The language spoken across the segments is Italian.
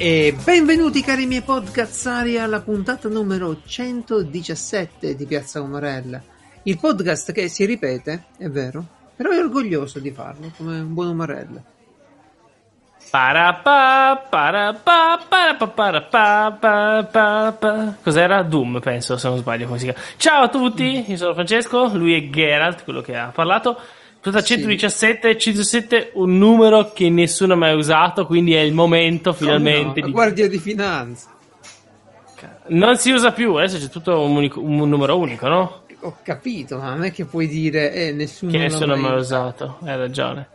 E benvenuti cari miei podcazzari alla puntata numero 117 di Piazza Umarella. Il podcast che si ripete, è vero, però è orgoglioso di farlo, come un buon Umarella. Cos'era? Doom, penso, se non sbaglio come. Ciao a tutti, io sono Francesco, lui è Geralt, quello che ha parlato. Puntata Sì. 117, 117, un numero che nessuno ha mai usato, quindi è il momento finalmente No, di... Guardia di Finanza. Non si usa più, adesso c'è tutto un, unico- un numero unico, no? Ho capito, ma non è che puoi dire, eh, nessuno Che nessuno ha mai usato, hai ragione.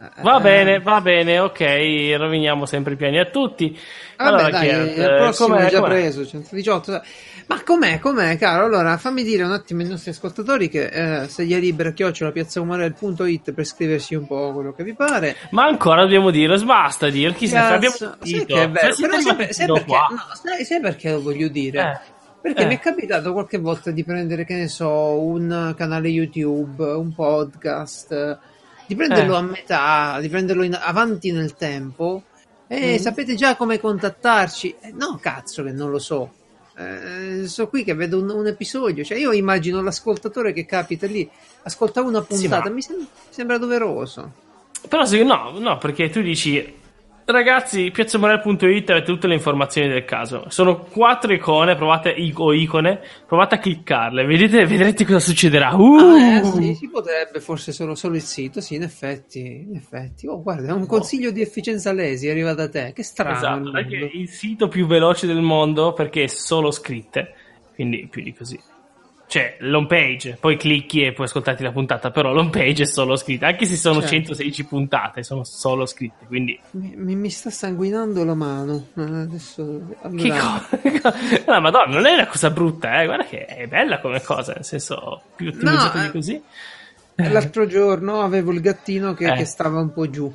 Eh, Va bene, va bene, ok, roviniamo sempre i piani a tutti. Vabbè, Allora, dai, Geralt, il eh, prossimo è già com'è? preso, 118. Ma com'è, com'è, caro? Allora, fammi dire un attimo ai nostri ascoltatori che eh, se gli è libera chiocciola piazzaumarel.it per scriversi un po' quello che vi pare. Ma ancora dobbiamo dirlo, basta dirlo, chi se ne abbiamo sai che è però sai, sai fino perché, no, sai, sai perché lo voglio dire? Eh, Perché eh. mi è capitato qualche volta di prendere, che ne so, un canale YouTube, un podcast, di prenderlo Eh. a metà, di prenderlo in- avanti nel tempo. E Mm. sapete già come contattarci? Eh, no, cazzo che non lo so. Eh, so qui che vedo un, un episodio, cioè io immagino l'ascoltatore che capita lì, ascolta una Sì, puntata, ma- mi sem- sembra doveroso. Però se, no, no, perché tu dici, ragazzi, piazzamorel.it avete tutte le informazioni del caso. Sono quattro icone, provate, o icone, provate a cliccarle, vedete, vedrete cosa succederà. Uh! Ah, eh, sì, si potrebbe forse solo, solo il sito, sì, in effetti, in effetti. Oh, guarda, è un consiglio di efficienza lesi, arriva da te, che strano. Esatto, il il sito più veloce del mondo perché è solo scritte, quindi più di così. Cioè, l'home page, poi clicchi e puoi ascoltarti la puntata, però l'home page è solo scritta, anche se sono Certo. 116 puntate, sono solo scritte, quindi... Mi, mi- sta sanguinando la mano. Eh, Adesso, Che cosa? No, madonna, non è una cosa brutta, eh? guarda che è bella come cosa, nel senso, più ottimizzato No, di eh, così. L'altro giorno avevo il gattino che, Eh. che stava un po' giù.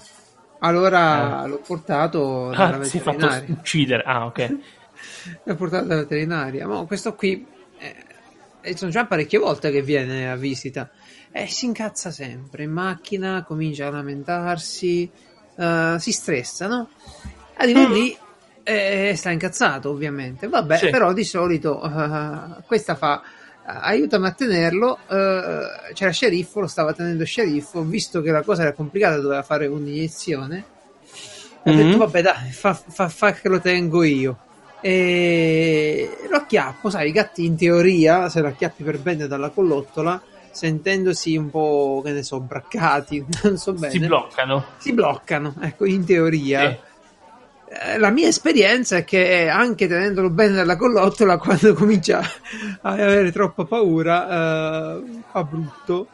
Allora l'ho portato dalla Ah, si è fatto uccidere, ah ok. L'ho portato dalla veterinaria. Ma questo qui eh, eh, sono già parecchie volte che viene a visita. E si incazza sempre in macchina, comincia a lamentarsi, eh, si stressa, no? Arrivo Mm. lì e sta incazzato, ovviamente. Vabbè, Sì. però di solito eh, questa fa. Aiutami a tenerlo. eh, c'era sceriffo, lo stava tenendo sceriffo. Visto che la cosa era complicata, doveva fare un'iniezione. Ho Mhm. detto, vabbè, dai, fa, fa- fa che lo tengo io. E lo acchiappo, sai, i gatti in teoria, se lo acchiappi per bene dalla collottola, sentendosi un po', che ne so, braccati, non so bene, Si bloccano. si bloccano, ecco, in teoria. Sì. Eh, La mia esperienza è che anche tenendolo bene dalla collottola, quando comincia a avere troppa paura, eh, fa brutto.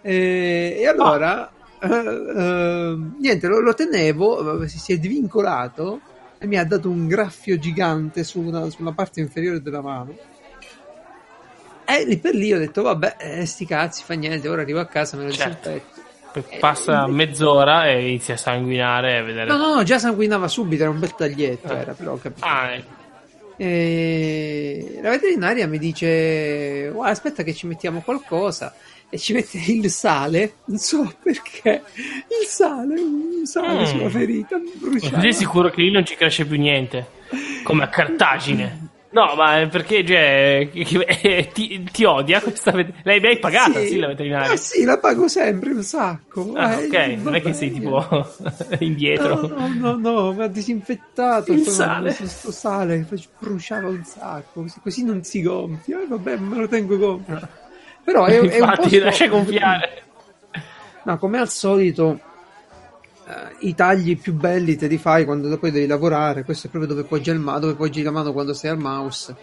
E, e allora, eh, eh, niente, lo, lo tenevo, eh, si, si è divincolato e mi ha dato un graffio gigante su una- sulla parte inferiore della mano. E lì per lì ho detto, vabbè, eh, sti cazzi, fa niente, ora arrivo a casa, me lo Certo. disinfetto. Poi Passa mezz'ora e inizia a sanguinare e vedere. No, no, no, già sanguinava subito, era un bel taglietto, Eh. era, però ho capito. Ah, ecco. E la veterinaria mi dice: "Guarda, aspetta, che ci mettiamo qualcosa. E ci mette il sale, non so perché. Il sale, un sale Mm. sulla ferita, bruciava. Sei sicuro che lì non ci cresce più niente? Come a Cartagine. No, ma perché cioè, eh, ti, ti odia questa vet- Lei mi hai pagata, sì, la veterinaria. Ah, sì, la pago sempre un sacco. Ah, Eh, ok, non è che sei tipo indietro. No, no, no, no, mi ha disinfettato Il sale. messo sto sale, bruciava un sacco, così, non si gonfia. Eh, vabbè, me lo tengo gonfio. Però è, è un Infatti, posto... lascia gonfiare. No, come al solito, eh, i tagli più belli te li fai quando poi devi lavorare. Questo è proprio dove poggi, il ma- dove poggi la mano quando sei al mouse.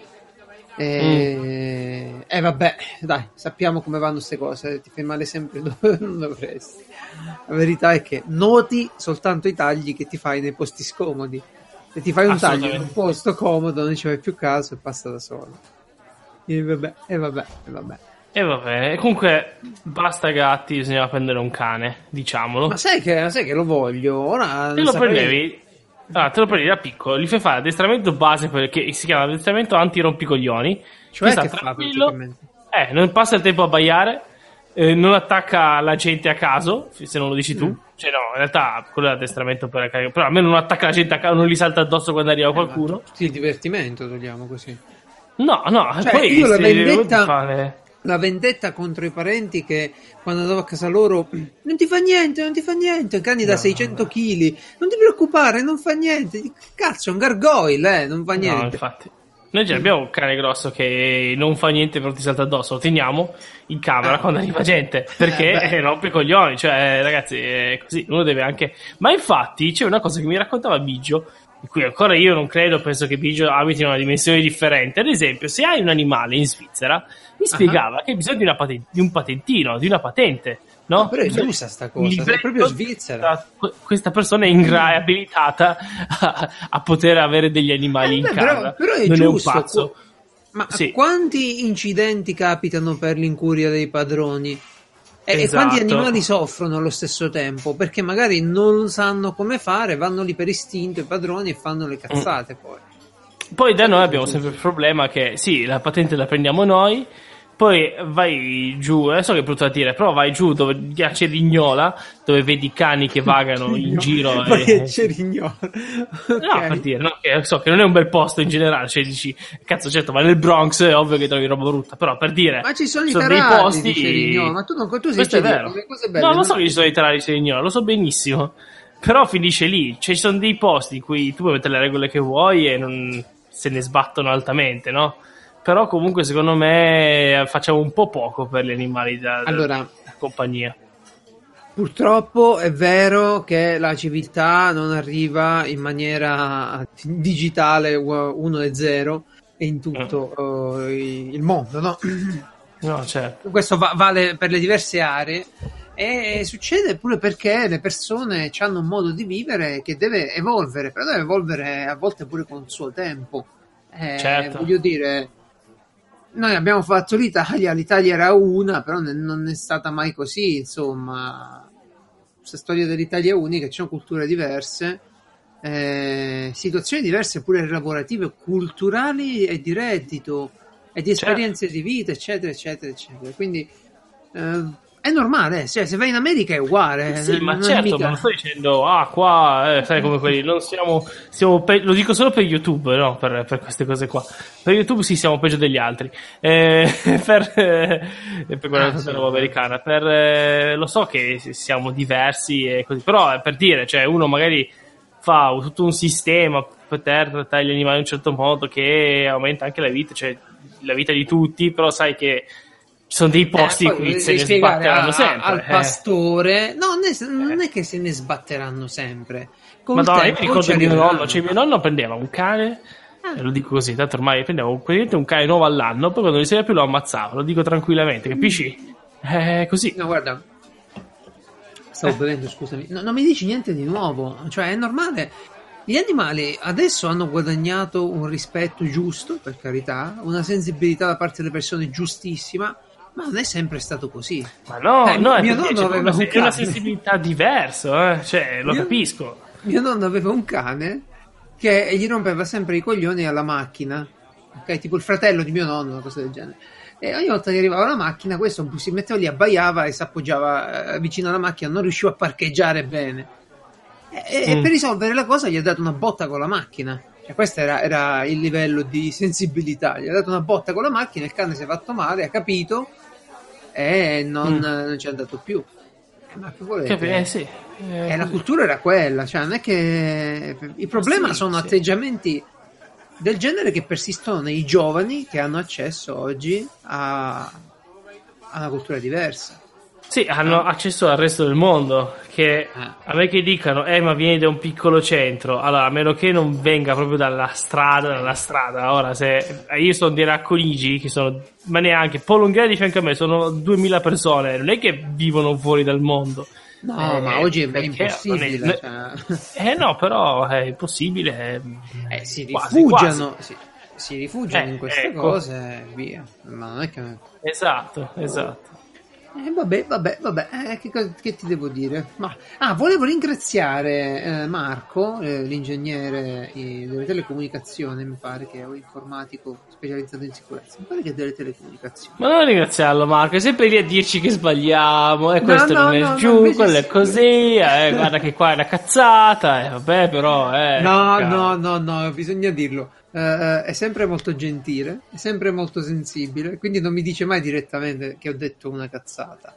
E... e vabbè, dai, sappiamo come vanno queste cose. Ti fai male sempre dove non dovresti. La verità è che noti soltanto i tagli che ti fai nei posti scomodi. Se ti fai un taglio in un posto comodo, non ci fai più caso e passa da solo. E vabbè, e vabbè, e vabbè. E va bene. Comunque, basta gatti, bisognava prendere un cane, diciamolo. Ma sai che, sai che lo voglio? Ora Te lo saprei- prendevi. Ah, te lo prendi da piccolo, gli fai fare addestramento base perché si chiama addestramento anti-rompicoglioni. Cioè, Che che fa tranquillo. praticamente? Eh, non passa il tempo a baiare. eh, non attacca la gente a caso, se non lo dici tu. Mm. Cioè, no, in realtà quello è l'addestramento per la Però almeno non attacca la gente a caso, non gli salta addosso quando arriva eh, qualcuno. Sì, divertimento, togliamo così. No, no, cioè, poi io la vendetta, fare... la vendetta contro i parenti che quando andavo a casa loro non ti fa niente, non ti fa niente, cani da no, 600 kg, non ti preoccupare, non fa niente. Cazzo, è un gargoyle, eh, non fa niente. No, infatti. Noi già abbiamo un cane grosso che non fa niente però ti salta addosso, lo teniamo in camera eh. quando arriva gente perché eh, rompe i coglioni, cioè ragazzi è così, uno deve anche... Ma infatti c'è una cosa che mi raccontava Biggio, di cui ancora io non credo, penso che Biggio abiti in una dimensione differente. Ad esempio, se hai un animale in Svizzera, mi spiegava uh-huh. che hai bisogno di, patent- di un patentino, di una patente No? però è giusta sta cosa, è proprio Svizzera. Questa persona è, ingra- è abilitata a, a, poter avere degli animali eh, in beh, casa. Però, però è non giusto. È un pazzo. Ma sì. quanti incidenti capitano per l'incuria dei padroni? E, esatto. quanti animali soffrono allo stesso tempo? Perché magari non sanno come fare, vanno lì per istinto i padroni e fanno le cazzate mm. poi. Poi da noi abbiamo sempre il problema che sì, la patente la prendiamo noi, poi vai giù, adesso che è brutto da dire, però vai giù dove c'è Rignola, dove vedi cani che vagano in giro. Ma e... che c'è Rignola? okay. No, per dire, no, che, so che non è un bel posto in generale, cioè dici, cazzo certo, ma nel Bronx è ovvio che trovi roba brutta, però per dire... Ma ci sono, sono i terrari, dei posti... Rignola, ma tu non tu sei Questo è vero. Belle, no, non so che ci sono i terrari di Rignola, lo so benissimo. Però finisce lì, cioè ci sono dei posti in cui tu puoi mettere le regole che vuoi e non se ne sbattono altamente, no? Però comunque secondo me facciamo un po' poco per gli animali da, allora, da compagnia. Purtroppo è vero che la civiltà non arriva in maniera digitale 1 e 0 in tutto mm. uh, il mondo, no? No, certo. Questo va- vale per le diverse aree e succede pure perché le persone hanno un modo di vivere che deve evolvere, però deve evolvere a volte pure con il suo tempo. Eh, certo. Voglio dire, noi abbiamo fatto l'Italia, l'Italia era una, però non è stata mai così, insomma, questa storia dell'Italia unica, ci sono culture diverse, eh, situazioni diverse pure lavorative, culturali e di reddito e di certo. esperienze certo. di vita, eccetera, eccetera, eccetera. Quindi eh, è normale, cioè, se vai in America è uguale. Sì, ma certo, mica... ma non sto dicendo, ah, qua, eh, sai come quelli, non siamo, siamo pe- lo dico solo per YouTube, no, per, per, queste cose qua. Per YouTube sì, siamo peggio degli altri. Eh, per, eh, per quella ah, sì, roba americana, per, eh, lo so che siamo diversi e così, però per dire, cioè, uno magari fa tutto un sistema per trattare gli animali in un certo modo che aumenta anche la vita, cioè la vita di tutti, però sai che sono dei posti eh, in cui se ne sbatteranno a, sempre. Al eh. pastore, no, non è, non è, che se ne sbatteranno sempre. Con Madonna, io mi ricordo mio nonno, cioè mio nonno prendeva un cane, ah. lo dico così, tanto ormai prendeva un, un cane nuovo all'anno, poi quando non si più lo ammazzava, lo dico tranquillamente, capisci? È così. No, guarda, stavo bevendo, scusami, no, non mi dici niente di nuovo, cioè è normale. Gli animali adesso hanno guadagnato un rispetto giusto, per carità, una sensibilità da parte delle persone giustissima, ma non è sempre stato così. Ma no, eh, no, mio nonno aveva una, un una sensibilità diversa, eh? cioè, lo mio, capisco. Mio nonno aveva un cane che gli rompeva sempre i coglioni alla macchina, ok? Tipo il fratello di mio nonno, una cosa del genere. E ogni volta che arrivava la macchina, questo si metteva lì, abbaiava e si appoggiava eh, vicino alla macchina, non riusciva a parcheggiare bene. E, mm. e per risolvere la cosa gli ha dato una botta con la macchina. Cioè, questo era, era, il livello di sensibilità. Gli ha dato una botta con la macchina, il cane si è fatto male, ha capito e non, mm. non ci è andato più. Eh, ma che volete? Che, eh, sì. eh, eh, la cultura era quella, cioè non è che il problema sì, sono sì. atteggiamenti del genere che persistono nei giovani che hanno accesso oggi a, a una cultura diversa. Sì, hanno ah. accesso al resto del mondo. Che ah. a me che dicano, eh, ma vieni da un piccolo centro. Allora, a meno che non venga proprio dalla strada, dalla strada. Ora, se io sono di Racconigi, che sono, ma neanche, Polonghera di fianco a me, sono 2000 persone. Non è che vivono fuori dal mondo. No, eh, ma oggi è impossibile. È, cioè... Eh no, però è impossibile. Eh, si rifugiano. Quasi, quasi. Si, si rifugiano in eh, queste ecco. cose e via. Ma non è che. Esatto, esatto. Eh, vabbè, vabbè, vabbè, eh, che, che, ti devo dire? Ma, ah, volevo ringraziare eh, Marco, eh, l'ingegnere eh, delle telecomunicazioni, mi pare che è un informatico specializzato in sicurezza. Mi pare che è delle telecomunicazioni. Ma non ringraziarlo, Marco, è sempre lì a dirci che sbagliamo, e No, questo no, non è no, no, giù, quello è sì. così, eh, guarda che qua è una cazzata, eh, vabbè, però, eh. No, cavolo. no, no, no, bisogna dirlo. Eh, è sempre molto gentile, è sempre molto sensibile, quindi non mi dice mai direttamente che ho detto una cazzata.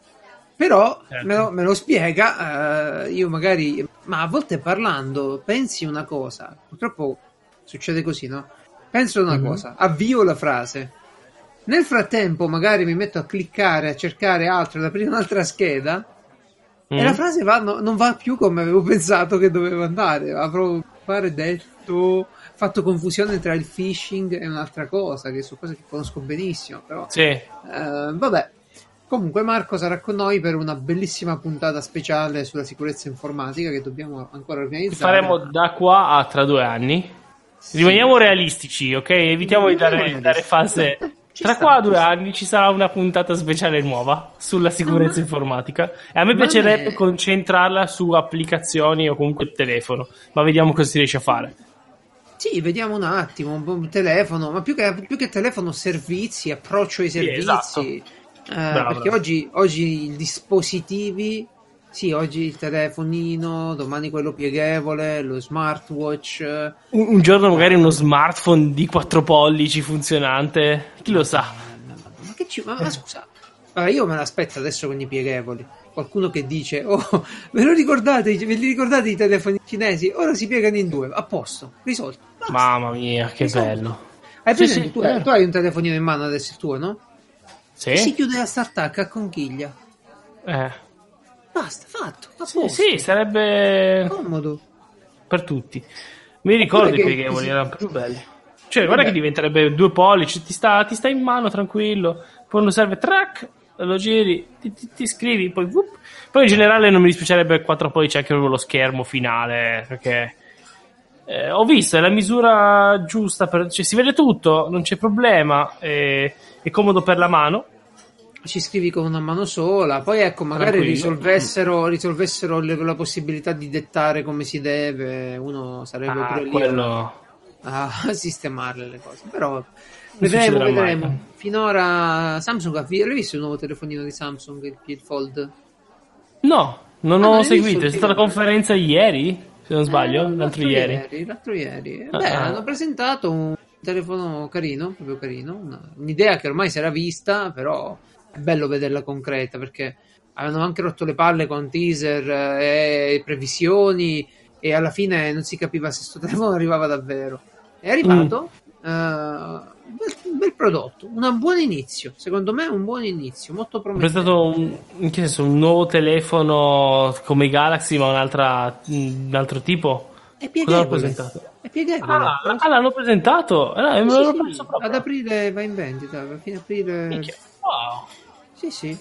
Però Certo. me, lo, me lo spiega, eh, io magari, ma a volte parlando pensi una cosa, purtroppo succede così, no? Penso una Mhm. cosa, avvio la frase. Nel frattempo magari mi metto a cliccare, a cercare altro, ad aprire un'altra scheda Mm. e la frase va- no- non va più come avevo pensato che doveva andare. Avrò pare detto, fatto confusione tra il phishing e un'altra cosa, che sono cose che conosco benissimo. Però, Sì, eh, vabbè. Comunque, Marco sarà con noi per una bellissima puntata speciale sulla sicurezza informatica che dobbiamo ancora organizzare. faremo da qua a tra due anni. Sì. Rimaniamo realistici, ok? Evitiamo di dare, dare fase. Tra sta, qua a due anni ci sarà una puntata speciale nuova sulla sicurezza ma- informatica. E a me piacerebbe me- concentrarla su applicazioni o comunque telefono, ma vediamo cosa si riesce a fare. Sì, vediamo un attimo, un, telefono, ma più che, più che telefono, servizi, approccio ai servizi. esatto. Eh, Bravo, perché bravo. oggi, oggi i dispositivi, sì, oggi il telefonino, domani quello pieghevole, lo smartwatch. Un, un giorno magari uno smartphone di 4 pollici funzionante, chi lo sa. Ma che ci... Ma, ma scusa, Vabbè, io me l'aspetto adesso con i pieghevoli. Qualcuno che dice, oh, ve lo ricordate, ve li ricordate i telefoni cinesi? Ora si piegano in due, a posto, risolto. Basta. Mamma mia, che Risolto. bello. Hai Sì, presente? sì, tu, tu hai un telefonino in mano adesso il tuo, no? Sì? Si chiude la startup a conchiglia. Eh. Basta, fatto. A Sì, sì, sarebbe Comodo. per tutti. Mi ricordo Oppure i che- pieghevoli, sì. erano più belli. Cioè, guarda Vabbè. che diventerebbe due pollici, ti sta, ti sta in mano tranquillo. Quando serve, track, lo giri, ti, ti- ti scrivi, poi whoop. Poi in generale non mi dispiacerebbe 4 pollici anche lo schermo finale, perché eh, ho visto, è la misura giusta, per, cioè, si vede tutto, non c'è problema, è, è comodo per la mano. Ci scrivi con una mano sola. Poi ecco, magari risolvessero, risolvessero le- la possibilità di dettare come si deve. Uno sarebbe Ah, pure lì quello... a sistemarle le cose. Però Vedremo, succederà mai. vedremo. Finora Samsung ha visto il nuovo telefonino di Samsung, il P Fold? No, non Ah, ho non seguito, è il stata la conferenza ieri, se non sbaglio, Eh, l'altro ieri. L'altro ieri. Ah, Beh, ah. hanno presentato un telefono carino, proprio carino. una- un'idea che ormai si era vista, però è bello vederla concreta perché avevano anche rotto le palle con teaser eh, e previsioni e alla fine non si capiva se sto telefono arrivava davvero. È arrivato. Mm. eh, bel, bel prodotto, un buon inizio. Secondo me è un buon inizio, molto Ho promettente. presentato un, in che senso, un nuovo telefono come i Galaxy, ma un'altra, un altro tipo. È Cosa pieghevole. presentato? È pieghevole. Ah, ah, l'hanno presentato? Eh, no, Sì, sì, ad aprile va in vendita, a fine aprile. Minchia. Wow. Sì, sì.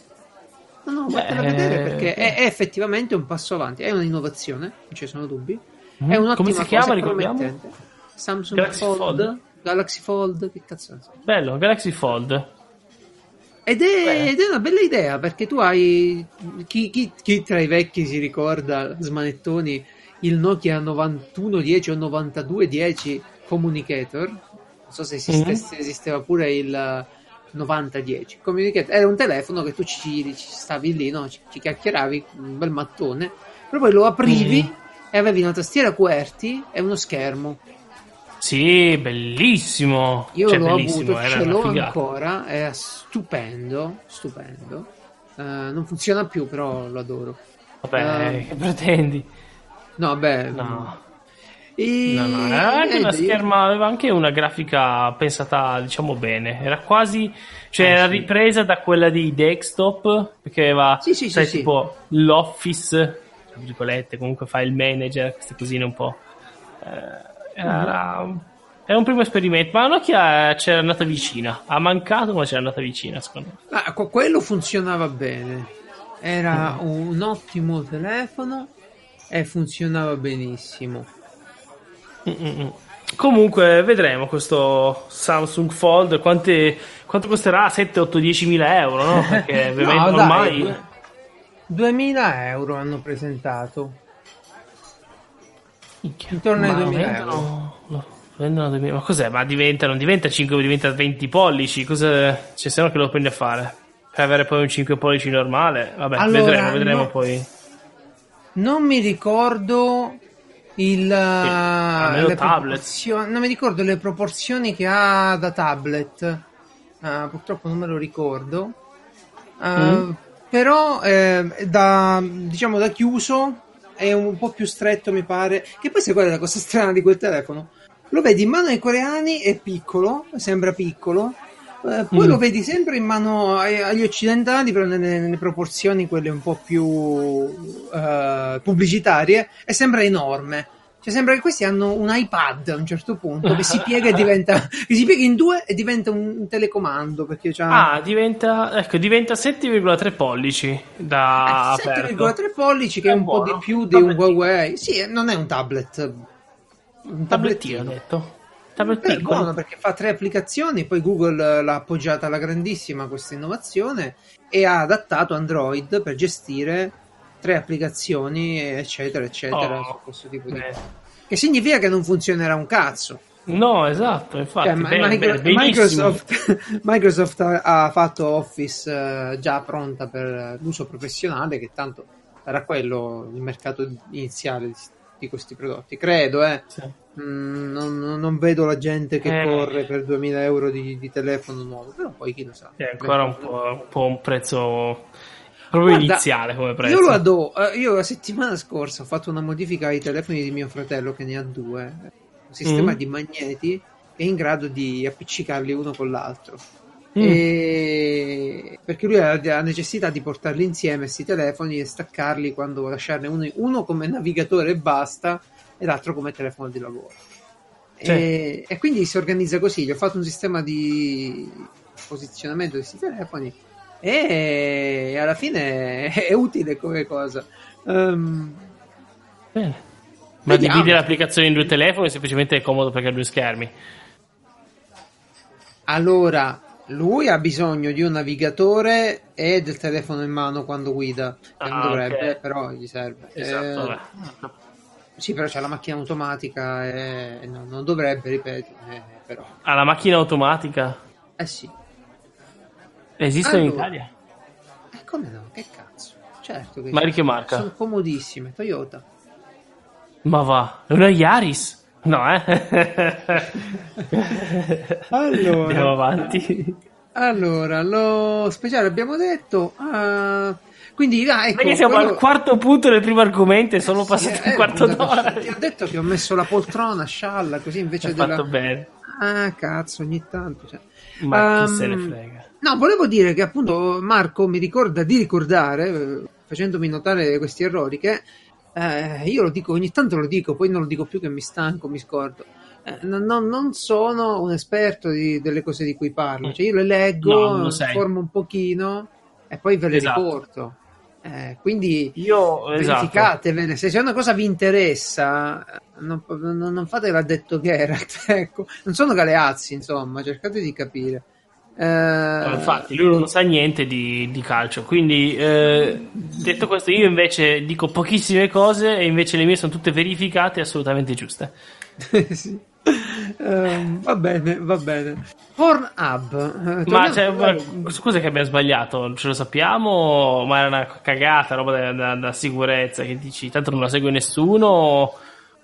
No, no, Beh, vattela a vedere perché è, è effettivamente un passo avanti, è un'innovazione, non ci sono dubbi. È Mhm. un'ottima Come si cosa, chiama, è ricordiamo? Samsung Galaxy Fold, Fold? Galaxy Fold, che cazzo ne so. Bello, Galaxy Fold. Ed è, ed è una bella idea perché tu hai. Chi, chi- chi tra i vecchi si ricorda, smanettoni, il Nokia 9110 o 9210 Communicator? Non so se esistesse- Mhm. esisteva pure il 9010. Communicator era un telefono che tu ci, ci stavi lì, no? ci, ci chiacchieravi, un bel mattone, però poi lo aprivi Mhm. e avevi una tastiera QWERTY e uno schermo. Sì, bellissimo. Io Cioè, l'ho bellissimo, avuto, era ce l'ho figata. ancora, è stupendo, stupendo. Eh, non funziona più, però lo adoro. Vabbè, Eh, che pretendi? No, beh, No. E... No, no, era anche una scherma, aveva anche una grafica pensata, diciamo bene. Era quasi, cioè, Eh, era sì. ripresa da quella dei desktop, perché aveva, Sì, sì, sai, tipo l'office, tra virgolette, comunque file manager, queste cosine un po'. Eh, era, era un primo esperimento, ma Nokia c'era andata vicina. Ha mancato, ma c'era andata vicina, secondo me. Ah, que- quello funzionava bene. Era un ottimo telefono e funzionava benissimo. Mm-mm. Comunque vedremo questo Samsung Fold quante- quanto costerà 7, 8, 10 mila euro no? perché ovviamente No, dai, ormai due- 2000 euro hanno presentato. Minchia, intorno ai ma 2000 aumentano- Vendono 2000. Ma cos'è? Ma diventa, non diventa 5, diventa 20 pollici. Cosa c'è? Se no che lo prendi a fare? Per avere poi un 5 pollici normale? Vabbè, Allora, vedremo, vedremo no. poi. Non mi ricordo il, almeno le tablet. non mi ricordo le proporzioni che ha da tablet. Ah, purtroppo non me lo ricordo. Ah, Mm. Però eh, da, diciamo da chiuso è un po' più stretto, mi pare. Che poi se guarda la cosa strana di quel telefono, lo vedi in mano ai coreani, è piccolo, sembra piccolo. Eh, poi Mm. lo vedi sempre in mano agli occidentali, però nelle, nelle proporzioni quelle un po' più eh, pubblicitarie, e sembra enorme. Cioè, sembra che questi hanno un iPad a un certo punto che si piega e diventa, che si piega in due e diventa un telecomando. Perché c'ha Ah, diventa, ecco, diventa 7,3 pollici da eh, aperto. 7,3 pollici, che è, È un po' buono. di più di un Tablettino. Huawei. Sì, non è un tablet. Un Tablettino, ho detto. Tablet buono perché fa tre applicazioni, poi Google l'ha appoggiata alla grandissima questa innovazione e ha adattato Android per gestire tre applicazioni, eccetera, eccetera, Oh, su questo tipo di. Che significa che non funzionerà un cazzo. No, esatto, infatti. Cioè, bene, Micro- benissimo. Microsoft, Microsoft ha, fatto Office eh, già pronta per l'uso professionale, che tanto sarà quello il mercato iniziale di, questi prodotti. Credo, eh. Sì. Mm, non, non- non vedo la gente che Eh. corre per 2000 euro di, di telefono nuovo, però poi chi lo sa. È ancora un po', un po' un prezzo proprio Guarda, iniziale come prezzo. Io lo adoro. Eh, Io la settimana scorsa ho fatto una modifica ai telefoni di mio fratello che ne ha due. Un sistema Mm. di magneti è in grado di appiccicarli uno con l'altro. Mm. E... Perché lui ha la necessità di portarli insieme, questi telefoni, e staccarli quando lasciarne uno, uno come navigatore e basta, e l'altro come telefono di lavoro. Sì. E, e quindi si organizza così. Gli ho fatto un sistema di posizionamento di questi telefoni e alla fine è utile come cosa. Ehm, Bene. Ma divide l'applicazione in due telefoni semplicemente è comodo perché ha due schermi. allora, lui ha bisogno di un navigatore e del telefono in mano quando guida. Che non Ah, dovrebbe, ok. però gli serve. Esatto, Eh, sì, però c'è la macchina automatica e no, non dovrebbe, ripeto. eh, però. Ha la macchina automatica. Eh sì. Esistono in Allora. Italia? E come no? Che cazzo? Certo che Ma che marca? sono comodissime. Toyota. Ma va, è una Yaris? No, eh? Allora. Andiamo avanti. Allora, lo speciale abbiamo detto. ah, quindi, ah, ecco, Perché siamo quello- al quarto punto del primo argomento e sono Sì, passato eh, un quarto d'ora. Ti ho detto che ho messo la poltrona scialla così invece Hai della. fatto bene. Ah, cazzo, ogni tanto. cioè. Ma chi Ehm, se ne frega. No, volevo dire che appunto Marco mi ricorda di ricordare, eh, facendomi notare questi errori, che eh, io lo dico, ogni tanto lo dico, poi non lo dico più che mi stanco, mi scordo. Eh, non, non- non sono un esperto di- delle cose di cui parlo, cioè io le leggo, No, informo un pochino e poi ve le Esatto. riporto. Eh, quindi Io, esatto. verificatevele, se, se una cosa vi interessa, non, non, non fate l'ha detto Geralt, ecco. non sono galeazzi, insomma, cercate di capire. Eh, infatti, lui non sa niente di, di calcio. Quindi, eh, detto questo, io invece dico pochissime cose e invece le mie sono tutte verificate e assolutamente giuste. sì. Ehm, va bene, va bene. Pornhub. eh, Ma cioè, ma- scusa che abbiamo sbagliato, ce lo sappiamo, ma era una cagata, roba da, da- da sicurezza. Che dici, tanto non la segue nessuno, o,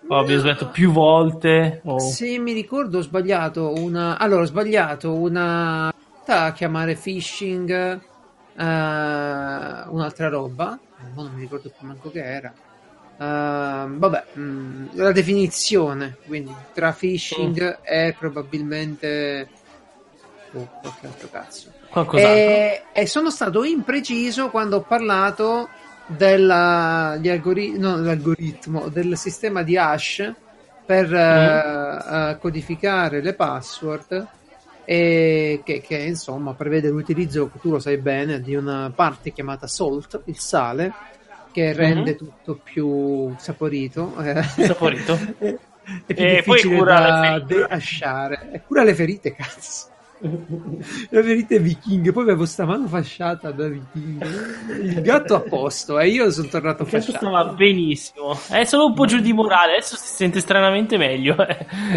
abbiamo sbagliato più volte. O... Se mi ricordo, ho sbagliato una. Allora, ho sbagliato una. a chiamare phishing eh, un'altra roba. Mo non mi ricordo più manco che era. Ehm, vabbè, mm, la definizione quindi tra phishing e probabilmente. Oh, qualche altro cazzo. Qualcos'altro. E, e sono stato impreciso quando ho parlato della- gli algori- no, dell'algoritmo del sistema di hash per eh, eh, codificare le password e che, che, insomma prevede l'utilizzo, tu lo sai bene, di una parte chiamata salt, il sale, che rende tutto più saporito. eh. Saporito. e più E poi cura da le ferite. dehashare. E cura le ferite, cazzo. La verità è vichinghe, poi avevo sta mano fasciata da vichingo. Il gatto a posto e io sono tornato Il gatto fasciato. stava benissimo. È solo un po' giù di morale, adesso si sente stranamente meglio.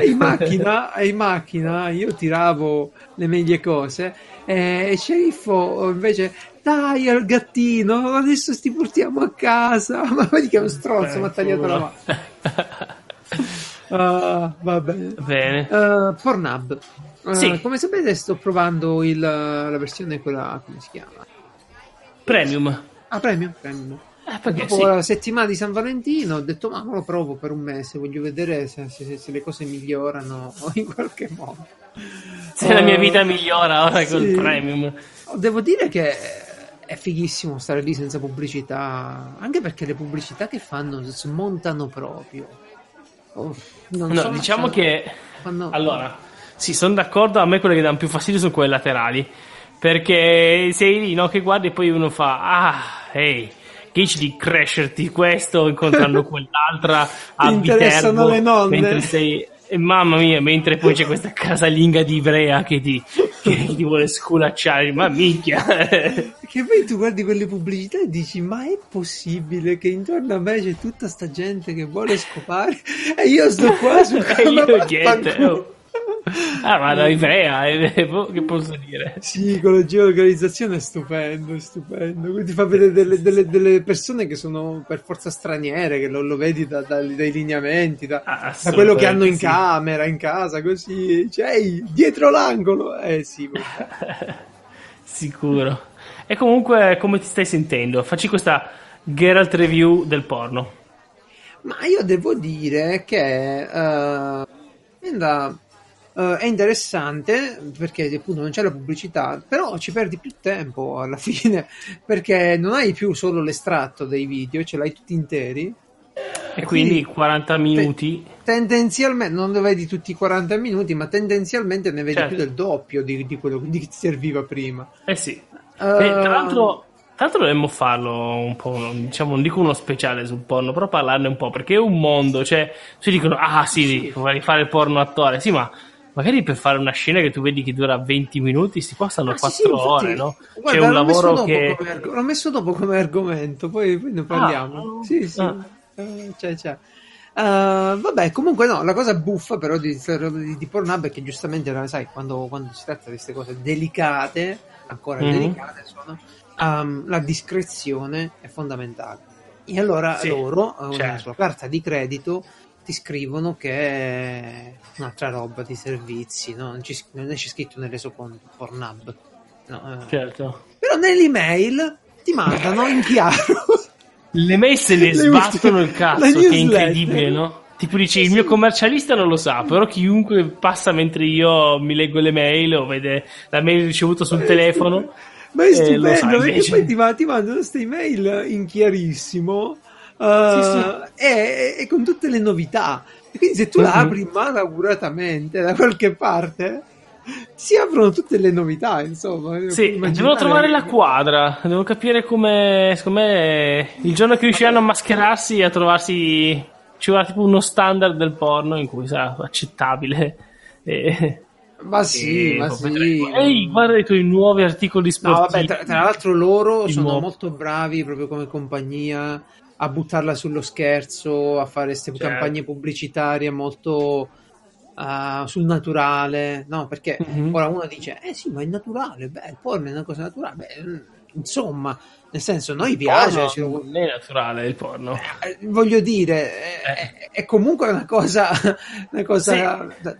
E in macchina, e in macchina io tiravo le meglio cose e il sceriffo invece dai al gattino adesso ti portiamo a casa ma vedi che è uno stronzo mi ha tagliato la mano Ah, va bene Bene. Uh, Pornhub Uh, Sì. come sapete sto provando il, la versione quella come si chiama Premium. ah premium, premium. Eh, perché dopo sì. la settimana di San Valentino ho detto ma lo provo per un mese voglio vedere se, se- se le cose migliorano in qualche modo Se la mia Uh, vita migliora ora sì. col premium. Devo dire che è fighissimo stare lì senza pubblicità, anche perché le pubblicità che fanno smontano proprio. Oh, No, so, diciamo che fanno- allora, sì, sono d'accordo. A me quelle che danno più fastidio sono quelle laterali. Perché sei lì, no? Che guardi e poi uno fa, ah, ehi, che dici di crescerti questo incontrando quell'altra a Viterbo, le nonne. Mentre sei, mamma mia, mentre poi c'è questa casalinga di Ivrea che ti, che ti vuole sculacciare, ma minchia. Che poi tu guardi quelle pubblicità e dici: Ma è possibile che intorno a me c'è tutta sta gente che vuole scopare e io sto qua su E io niente, oh. Ah, ma da Ivrea, eh, boh, che posso dire? Sì, con la geolocalizzazione è stupendo, è stupendo. Quindi ti fa vedere delle, delle- delle persone che sono per forza straniere, che lo, lo vedi da- da- dai lineamenti, da, Ah, da quello che hanno in sì. camera, in casa, così. Cioè, dietro l'angolo. Eh sì, vabbè. Sicuro. E comunque, come ti stai sentendo? Facci questa Geralt review del porno. Ma io devo dire che eh, eh, è interessante perché appunto non c'è la pubblicità, però ci perdi più tempo alla fine perché non hai più solo l'estratto dei video, ce l'hai tutti interi. E quindi 40 minuti. Tendenzialmente non ne vedi tutti i 40 minuti, ma tendenzialmente ne vedi Certo. più del doppio di, di quello di che ti serviva prima. Eh sì. Eh, E tra l'altro, tra l'altro dovremmo farlo un po', diciamo, non dico uno speciale sul porno, però parlarne un po', perché è un mondo, cioè, si dicono, ah sì, vuoi fare il porno attore, sì, ma magari per fare una scena che tu vedi che dura 20 minuti, si passano Ah, 4 sì, sì, infatti, ore, no? guarda, C'è un l'ho messo lavoro dopo che... come arg- l'ho messo dopo come argomento, poi, poi ne parliamo. Ah, sì, sì. ah. Eh, c'è, c'è. Eh, vabbè, comunque no, la cosa buffa però di, di, di Pornhub è che giustamente, sai, quando, quando si tratta di queste cose delicate, ancora Mhm. delicate sono, ehm, la discrezione è fondamentale. E allora Sì, loro, eh, certo. sulla carta di credito, ti scrivono che è un'altra roba di servizi, no? non, ci- non c'è scritto nell'esoconto Pornhub. No, eh. Certo. Però nell'email ti mandano in chiaro. Le mail se ne Le sbattono ultime- il cazzo, che è incredibile, no? Tipo dici, il mio commercialista non lo sa, però chiunque passa mentre io mi leggo le mail o vede la mail ricevuta sul telefono, Ma è eh, stupendo sa perché poi ti, ti mandano queste email in chiarissimo eh, Sì, E, e con tutte le novità. E quindi se tu la Mhm. apri malauguratamente da qualche parte, si aprono tutte le novità, insomma. Sì, devono trovare la quadra, devono capire come, secondo me, il giorno che riusciranno a mascherarsi e a trovarsi, ci vorrà tipo uno standard del porno in cui sarà accettabile. E, Ma sì, e ma sì. Ehi, guarda i tuoi nuovi articoli No, vabbè, sportivi. tra, tra l'altro loro sono molto bravi proprio come compagnia a buttarla sullo scherzo, a fare queste Certo. campagne pubblicitarie molto ah, sul naturale, no? Perché Mhm. ora uno dice, eh sì, ma è naturale, beh, il porno è una cosa naturale, beh, mm, insomma, nel senso, noi piace, Porno ci lo- non è naturale il porno. eh, voglio dire, è, è- è comunque una cosa, una cosa da,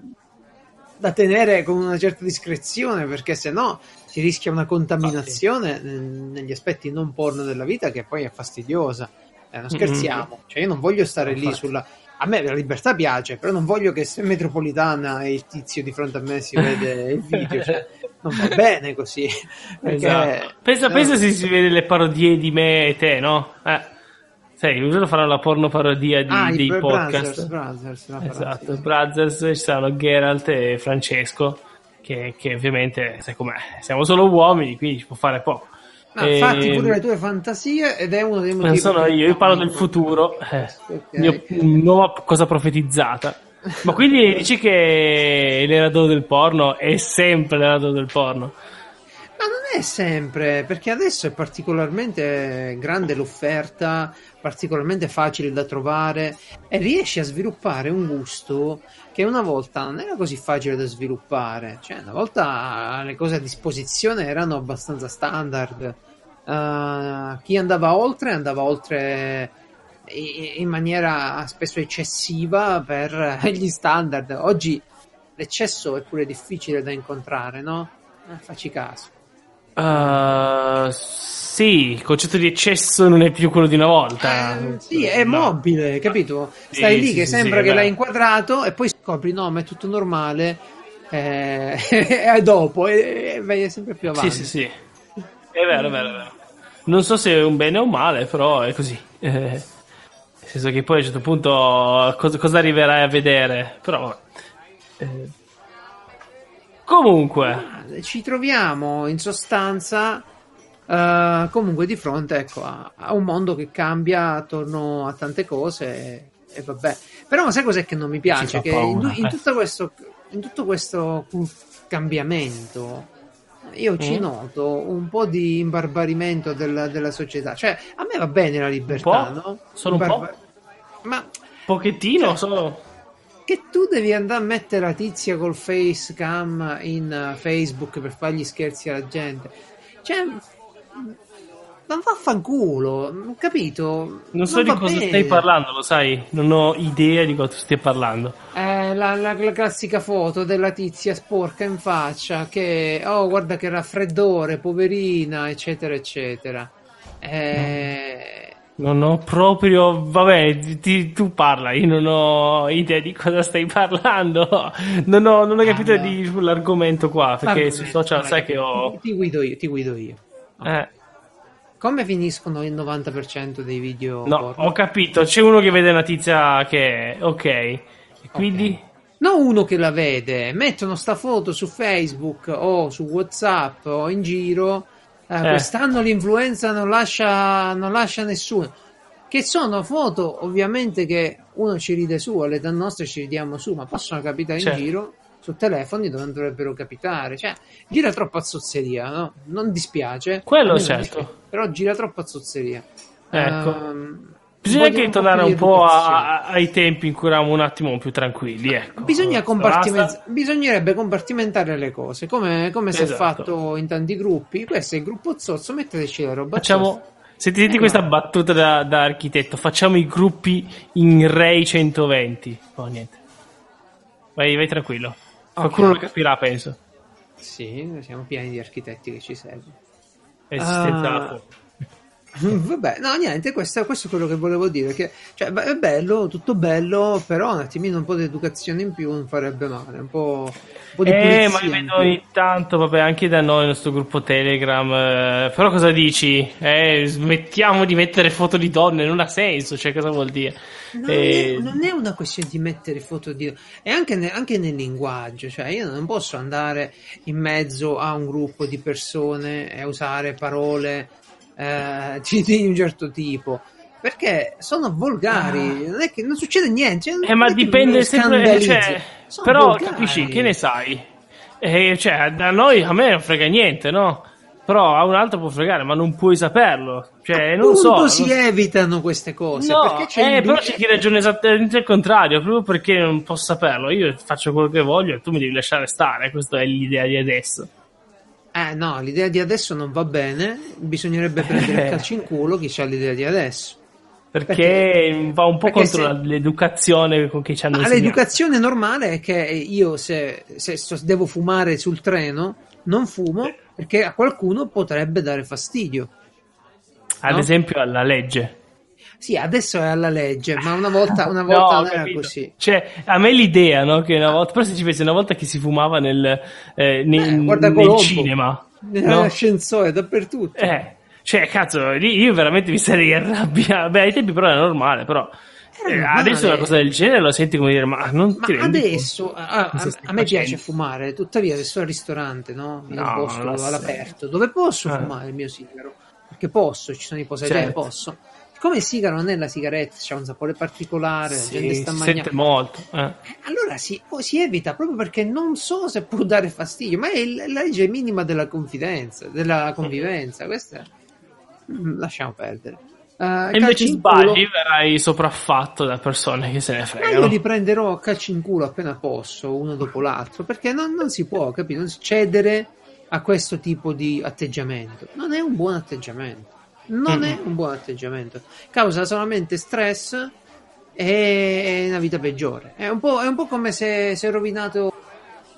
da tenere con una certa discrezione, perché se no si rischia una contaminazione eh, negli aspetti non porno della vita che poi è fastidiosa. Eh, non scherziamo, cioè io non voglio stare lì Infatti. sulla... A me la libertà piace, però non voglio che se metropolitana e il tizio di fronte a me si vede il video, cioè, non va bene così. Perché, Esatto. Pensa, eh, pensa se si vede le parodie di me e te, no? Eh. Sai, un giorno faranno la porno parodia di- ah, dei podcast. Brothers, Brothers, Esatto. Brothers, ci saranno Geralt e Francesco, che, che ovviamente, sai com'è, siamo solo uomini, quindi ci può fare poco. No, E- fatti pure le tue fantasie ed è uno dei motivi non sono io, io parlo del futuro, eh, Ok. mio- nuova cosa profetizzata. Ma quindi dici che l'erador del porno è sempre l'erador del porno? Ma non è sempre, perché adesso è particolarmente grande l'offerta, particolarmente facile da trovare e riesci a sviluppare un gusto che una volta non era così facile da sviluppare. Cioè, una volta le cose a disposizione erano abbastanza standard. Uh, chi andava oltre andava oltre in maniera spesso eccessiva per gli standard. Oggi l'eccesso è pure difficile da incontrare, no? Eh, facci caso. Uh, sì, il concetto di eccesso non è più quello di una volta. Eh, sì, è no. mobile, capito? Stai sì, lì sì, che sì, sembra che l'hai inquadrato e poi scopri no, ma è tutto normale. Eh, e dopo e, vai sempre più avanti. Sì, sì, sì. È vero, è vero, è vero. Non so se è un bene o un male, però è così. Eh, nel senso che poi a un certo punto cosa, cosa arriverai a vedere? Però. Eh, Comunque, ci troviamo in sostanza uh, comunque di fronte ecco, a, a, un mondo che cambia attorno a tante cose e, e vabbè. Però sai cos'è che non mi piace? Che paura, in, in, eh. tutto questo, in, tutto questo, cambiamento io ci mm. noto un po' di imbarbarimento della, della, società. Cioè, a me va bene la libertà, no? Solo un po'? Ma... Pochettino, cioè, solo che tu devi andare a mettere la tizia col face cam in uh, Facebook per fargli scherzi alla gente. Cioè, non vaffanculo, capito? Non so non di cosa bene. stai parlando, lo sai? Non ho idea di cosa stia parlando. Eh, la, la, la, classica foto della tizia sporca in faccia che, oh, guarda che raffreddore, poverina, eccetera, eccetera. Eh, non ho proprio. Vabbè, ti, tu parla, io non ho idea di cosa stai parlando. Non ho, non ho capito allora. di, l'argomento qua. Perché sui social allora, sai che ho. Ti guido io, ti guido io. Okay. Eh. Come finiscono il 90% dei video? No, porno? ho capito. C'è uno che vede una tizia che. Ok. E quindi. Okay. Non uno che la vede, mettono sta foto su Facebook o su WhatsApp o in giro eh. Quest'anno l'influenza non lascia, non lascia nessuno. Che sono foto, ovviamente, che uno ci ride su, all'età nostra ci ridiamo su, ma possono capitare certo. in giro su telefoni dove non dovrebbero capitare. Cioè, gira troppo a zozzeria, no? Non dispiace. Quello certo. Dispiace, però gira troppo a zozzeria. Ecco. Um, Bisogna anche tornare un po' a, ai tempi in cui eravamo un attimo più tranquilli. Ecco. Bisogna compartiment- bisognerebbe compartimentare le cose come, come esatto. si è esatto. fatto in tanti gruppi. Questo è il gruppo Zozzo, metteteci la roba. Facciamo. Senti, senti eh, questa no. battuta da, da, architetto. Facciamo i gruppi in Ray 120. Oh, niente. Vai, vai tranquillo. Okay. Qualcuno lo capirà, penso. Sì, siamo pieni di architetti che ci seguono. Esistenza uh, Vabbè, no, niente, questo, questo, è quello che volevo dire. Che, cioè, è bello, tutto bello, però un attimino un po' di educazione in più non farebbe male. Un po', un po di Eh, ma vedo ogni tanto, vabbè, anche da noi, nel nostro gruppo Telegram. Eh, però cosa dici? Eh, smettiamo di mettere foto di donne, non ha senso, cioè, cosa vuol dire? No, eh, non è una questione di mettere foto di donne, è anche, ne, anche nel linguaggio. Cioè, io non posso andare in mezzo a un gruppo di persone e usare parole eh, di un certo tipo perché sono volgari, ah. non è che non succede niente. Cioè, eh, ma dipende sempre. Cioè, però volgari. capisci che ne sai? Eh, cioè, da noi a me non frega niente, no? Però a un altro può fregare, ma non puoi saperlo. Cioè, non so. si non... evitano queste cose. No, c'è eh, però c'è chi ragiona esattamente il contrario, proprio perché non posso saperlo. Io faccio quello che voglio e tu mi devi lasciare stare. Questa è l'idea di adesso. Eh no, l'idea di adesso non va bene, bisognerebbe prendere il calcio in culo chi ha l'idea di adesso. Perché, perché va un po' contro se, l'educazione con cui ci hanno insegnato. L'educazione normale è che io se, se, se, devo fumare sul treno non fumo perché a qualcuno potrebbe dare fastidio. Ad no? esempio alla legge. Sì, adesso è alla legge, ma una volta, una volta no, non era così. Cioè, a me l'idea, no? Che una volta, però se ci pensi, una volta che si fumava nel, eh, nel, eh, nel cinema, nell'ascensore, no? dappertutto. Eh, cioè, cazzo, io veramente mi sarei arrabbiato. Beh, ai tempi però era normale, però. Eh, adesso una cosa del genere lo senti come dire, ma non ma adesso a, a, a, me piace fumare, tuttavia se sono al ristorante, no? In no, un posto all'aperto, dove posso ah. fumare il mio sigaro? Perché posso, ci sono i posaderi, certo. posso siccome sigaro non è la sigaretta, c'è un sapore particolare, Sì, la gente sta mangiando. sente molto. eh. Allora si, poi si evita proprio perché non so se può dare fastidio, ma è la legge minima della confidenza, della convivenza. Questa mm, lasciamo perdere. Eh, E invece in sbagli, verrai sopraffatto da persone che se ne Ma io fregano. li prenderò a calci in culo appena posso, uno dopo l'altro, perché non, non si può, capito? Non si cedere a questo tipo di atteggiamento. Non è un buon atteggiamento. Non è un buon atteggiamento. Causa solamente stress e una vita peggiore. È un po', è un po' come se si è rovinato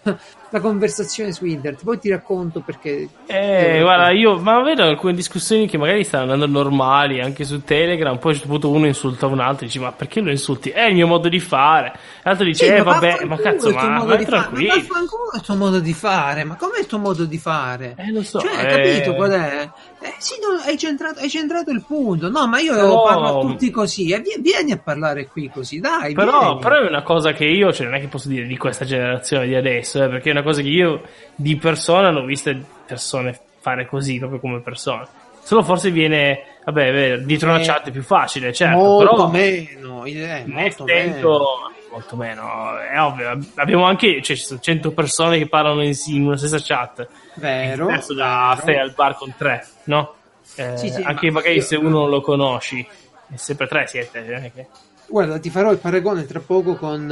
la conversazione su internet. Poi ti racconto perché. Eh, guarda, io ma vedo alcune discussioni che magari stanno andando normali anche su Telegram. Poi a un certo punto uno insulta un altro e dice: Ma perché lo insulti? È il mio modo di fare. L'altro dice: Sì, Eh, ma vabbè, ma cazzo, ma vai tranquillo. Ma vaffanculo il tuo modo di fare, ma com'è il tuo modo di fare? Eh, lo so, Cioè, eh. capito qual è? Eh, sì, no, hai, centrato, hai centrato il punto. No, ma io Però- parlo a tutti così. E vi- vieni a parlare qui così, dai. Però, però è una cosa che io, cioè, non è che posso dire di questa generazione di adesso, eh, perché è una cosa che io di persona non ho viste persone fare così, proprio come persone. Solo forse viene, vabbè, è vero, dietro una Eh, chat è più facile, certo, molto però meno. eh, molto meno. molto meno, è ovvio, abbiamo anche, cioè, ci sono 100 persone che parlano in, in una stessa chat, Vero. diverso da vero. stai al bar con tre, no? Eh, Sì, sì, anche ma magari se uno non lo conosci, è sempre tre siete, è che- Guarda, ti farò il paragone tra poco con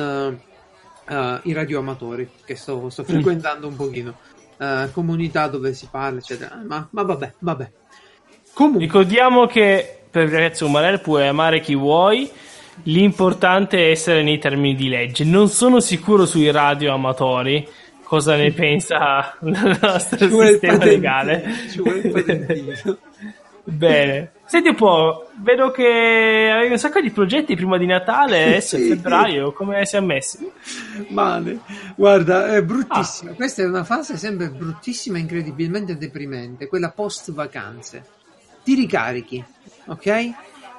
eh, eh, i radioamatori che sto, Mm. sto frequentando un pochino. Eh, comunità dove si parla, eccetera. Ma, ma vabbè, vabbè. Comunque, Ricordiamo che per Grazia Umarell puoi amare chi vuoi, l'importante è essere nei termini di legge. Non sono sicuro sui radio amatori cosa ne pensa il nostro ci sistema patentino, legale. Ci vuole il patentino. Bene. Senti un po', vedo che avevi un sacco di progetti prima di Natale, adesso è Sì. febbraio, come si è messi? Male, guarda, è bruttissima. Questa è una fase sempre bruttissima e incredibilmente deprimente, quella post vacanze. Ti ricarichi, ok?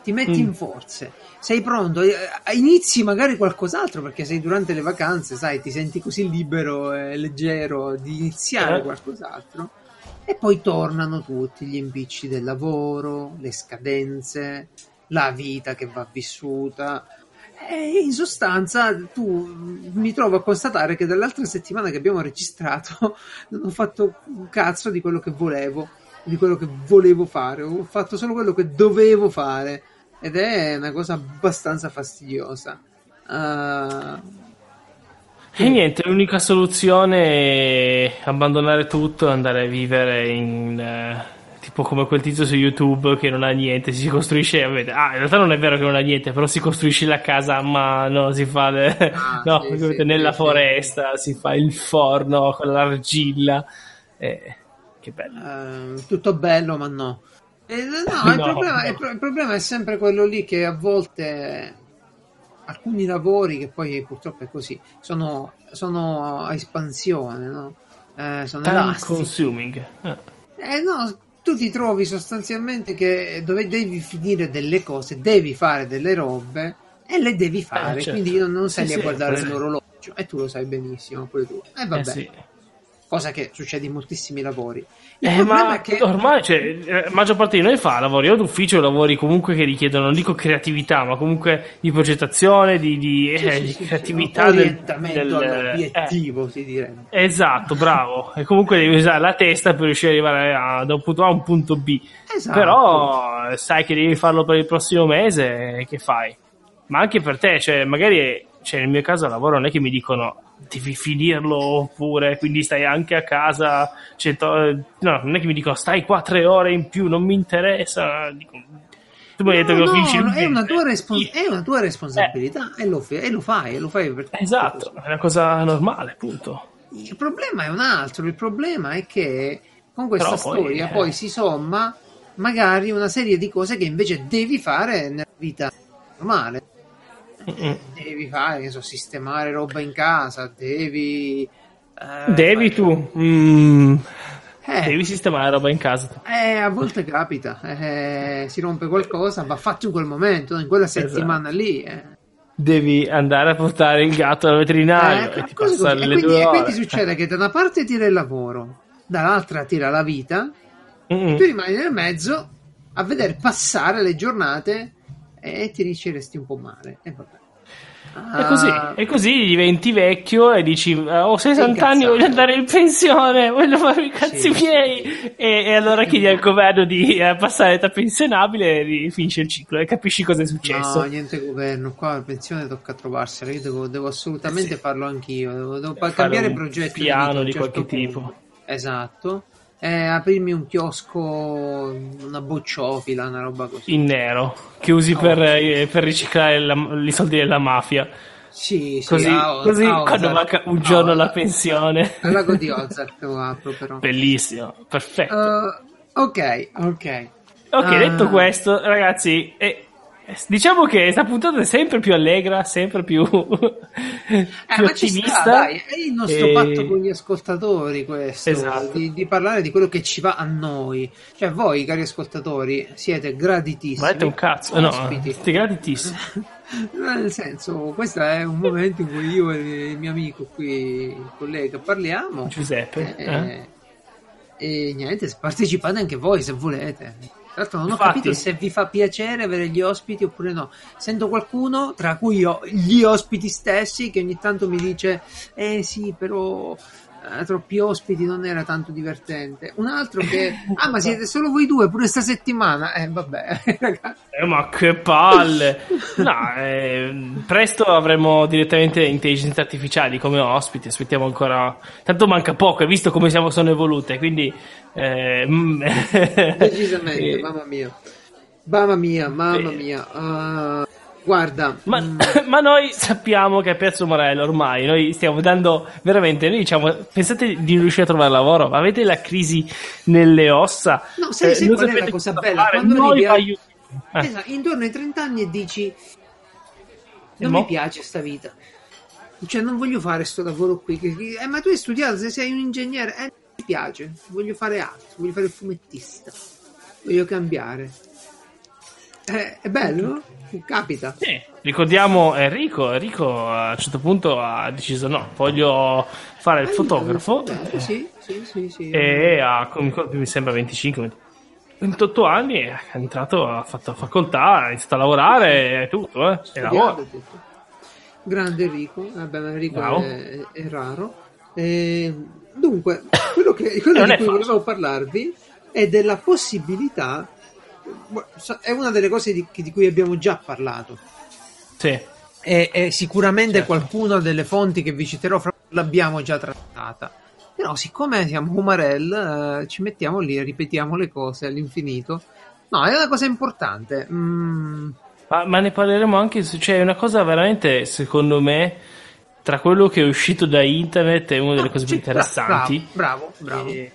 Ti metti Mm. in forze, sei pronto, eh, inizi magari qualcos'altro perché sei durante le vacanze, sai, ti senti così libero e leggero di iniziare Eh. qualcos'altro. E poi tornano tutti gli impicci del lavoro, le scadenze, la vita che va vissuta. E in sostanza, tu mi trovo a constatare che dall'altra settimana che abbiamo registrato non ho fatto un cazzo di quello che volevo, di quello che volevo fare, ho fatto solo quello che dovevo fare ed è una cosa abbastanza fastidiosa. Ah, E niente, l'unica soluzione è abbandonare tutto e andare a vivere in... eh, tipo come quel tizio su YouTube che non ha niente, si costruisce... vabbè, Ah, in realtà non è vero che non ha niente, però si costruisce la casa a mano, si fa... le- Ah, no, sì, sì, nella sì, foresta, si fa il forno con l'argilla. Eh, che bello. Eh, tutto bello, ma no. Eh, no, il, No, problema, no. il pro- il problema è sempre quello lì che a volte alcuni lavori, che poi purtroppo è così, sono, sono a espansione, no? Eh, sono Time consuming. Eh. Eh, no, tu ti trovi sostanzialmente che dove devi finire delle cose, devi fare delle robe e le devi fare, Eh, certo. quindi non, non stai Sì, lì a sì, guardare presente. l'orologio e tu lo sai benissimo, pure tu. E vabbè, Eh sì. cosa che succede in moltissimi lavori. Eh, ma che ormai, cioè, eh, la maggior parte di noi fa lavori o d'ufficio, lavori comunque che richiedono, non dico creatività, ma comunque di progettazione, di, di, Sì, eh, sì, di sì, sì, creatività del, orientamento del- all'obiettivo, si direbbe. eh, esatto, bravo. E comunque devi usare la testa per riuscire ad arrivare a- da un punto A a un punto B. Esatto. Però eh, sai che devi farlo per il prossimo mese, e che fai? Ma anche per te, cioè, magari cioè, nel mio caso al lavoro non è che mi dicono devi finirlo oppure quindi stai anche a casa. cioè, to- no, non è che mi dicono stai qua tre ore in più, non mi interessa. Dico, tu mi hai detto No, che lo no, finisci no, è, una tua respons- è una tua responsabilità e, lo fe- e lo fai, e lo fai per Esatto, è una cosa normale, punto. Il problema è un altro, il problema è che con questa Però poi, storia eh. poi si somma magari una serie di cose che invece devi fare nella vita normale. Mm-mm. Devi fare, che so, sistemare roba in casa, devi... eh, Devi fare- tu, mm, Eh, devi sistemare roba in casa. eh, a volte capita, eh, si rompe qualcosa, va fatto in quel momento, in quella Esatto. settimana lì. eh. Devi andare a portare il gatto al veterinario Eh, e ti passare le e, quindi, due e ore. quindi succede che da una parte tira il lavoro, dall'altra tira la vita, Mm-mm. tu rimani nel mezzo a vedere passare le giornate e ti riceresti un po' male. E vabbè. E così, Ah, e così diventi vecchio e dici: "Eh, Ho 60 anni, voglio andare in pensione, voglio fare i cazzi Sì. miei. E, e allora chiedi al governo di eh, passare l'età pensionabile e finisce il ciclo e capisci cosa è successo. No, niente governo, qua la pensione tocca trovarsela, io devo, devo assolutamente Sì. farlo anch'io, devo, devo cambiare un progetti. piano di certo qualche punto. tipo. Esatto, Eh, aprirmi un chiosco, una bocciofila, una roba così. In nero, che usi Oh. per, eh, per riciclare la- i soldi della mafia. Sì, sì, Così, a- così a quando manca un giorno No, alla pensione. Al lago di Ozark lo apro però. Bellissimo, perfetto. Uh, ok, ok. Ok, Ah. detto questo, ragazzi, eh, diciamo che questa puntata è sempre più allegra, sempre più, Eh, ci sta, ottimista. dai, è il nostro E- patto con gli ascoltatori questo, Esatto. di, di parlare di quello che ci va a noi. Cioè voi, cari ascoltatori, siete graditissimi. Ma dite un cazzo, no, siete gratitissimi. Nel senso, questo è un momento in cui io e il mio amico qui, il collega, parliamo. Giuseppe, Eh, eh? E niente, partecipate anche voi se volete. Tra l'altro non ho Infatti. capito se vi fa piacere avere gli ospiti oppure no. Sento qualcuno, tra cui io, gli ospiti stessi, che ogni tanto mi dice eh sì, però eh, troppi ospiti non era tanto divertente. Un altro che, ah ma siete solo voi due pure sta settimana? Eh vabbè, ragazzi. Eh, ma che palle! No, eh, presto avremo direttamente intelligenze artificiali come ospiti. Aspettiamo ancora. Tanto manca poco, hai visto come siamo, sono evolute. Quindi, eh, mm, Decisamente, eh, mamma mia. Mamma mia, mamma Eh. mia. Ah, guarda, Ma, mm, ma noi sappiamo che a Piazza Morello ormai noi stiamo dando veramente. Noi diciamo, pensate di riuscire a trovare lavoro? Avete la crisi nelle ossa? No, sai- Eh, sai qual è la cosa bella? fare, Quando noi arrivi vi a- aiutiamo. Eh, esatto, intorno ai 30 anni e dici non mo? mi piace sta vita. Cioè, non voglio fare sto lavoro qui. eh, ma tu hai studiato, se sei un ingegnere, eh, non mi piace. Voglio fare altro, voglio fare il fumettista. Voglio cambiare. Eh, è bello? Capita. Sì, ricordiamo Enrico. Enrico a un certo punto ha deciso: no, voglio fare il fotografo. Eh, sì, sì, sì. E ha, mi sembra 25, 28 anni. È entrato, ha fatto facoltà, ha iniziato a lavorare e tutto. Eh, e lavora. tutto. Grande Enrico, vabbè, ma Enrico è, è raro. E, dunque, quello, che, quello di cui facile. volevo parlarvi è della possibilità, è una delle cose di, di cui abbiamo già parlato. Sì. E, e sicuramente Certo. qualcuna delle fonti che vi citerò fra- l'abbiamo già trattata. Però, siccome siamo Umarell, eh, ci mettiamo lì e ripetiamo le cose all'infinito. No, è una cosa importante. Mm, Ma, ma ne parleremo anche. Cioè, è una cosa veramente, secondo me, tra quello che è uscito da internet è una delle no, cose più interessanti. Bravo, bravo. bravo. Eh,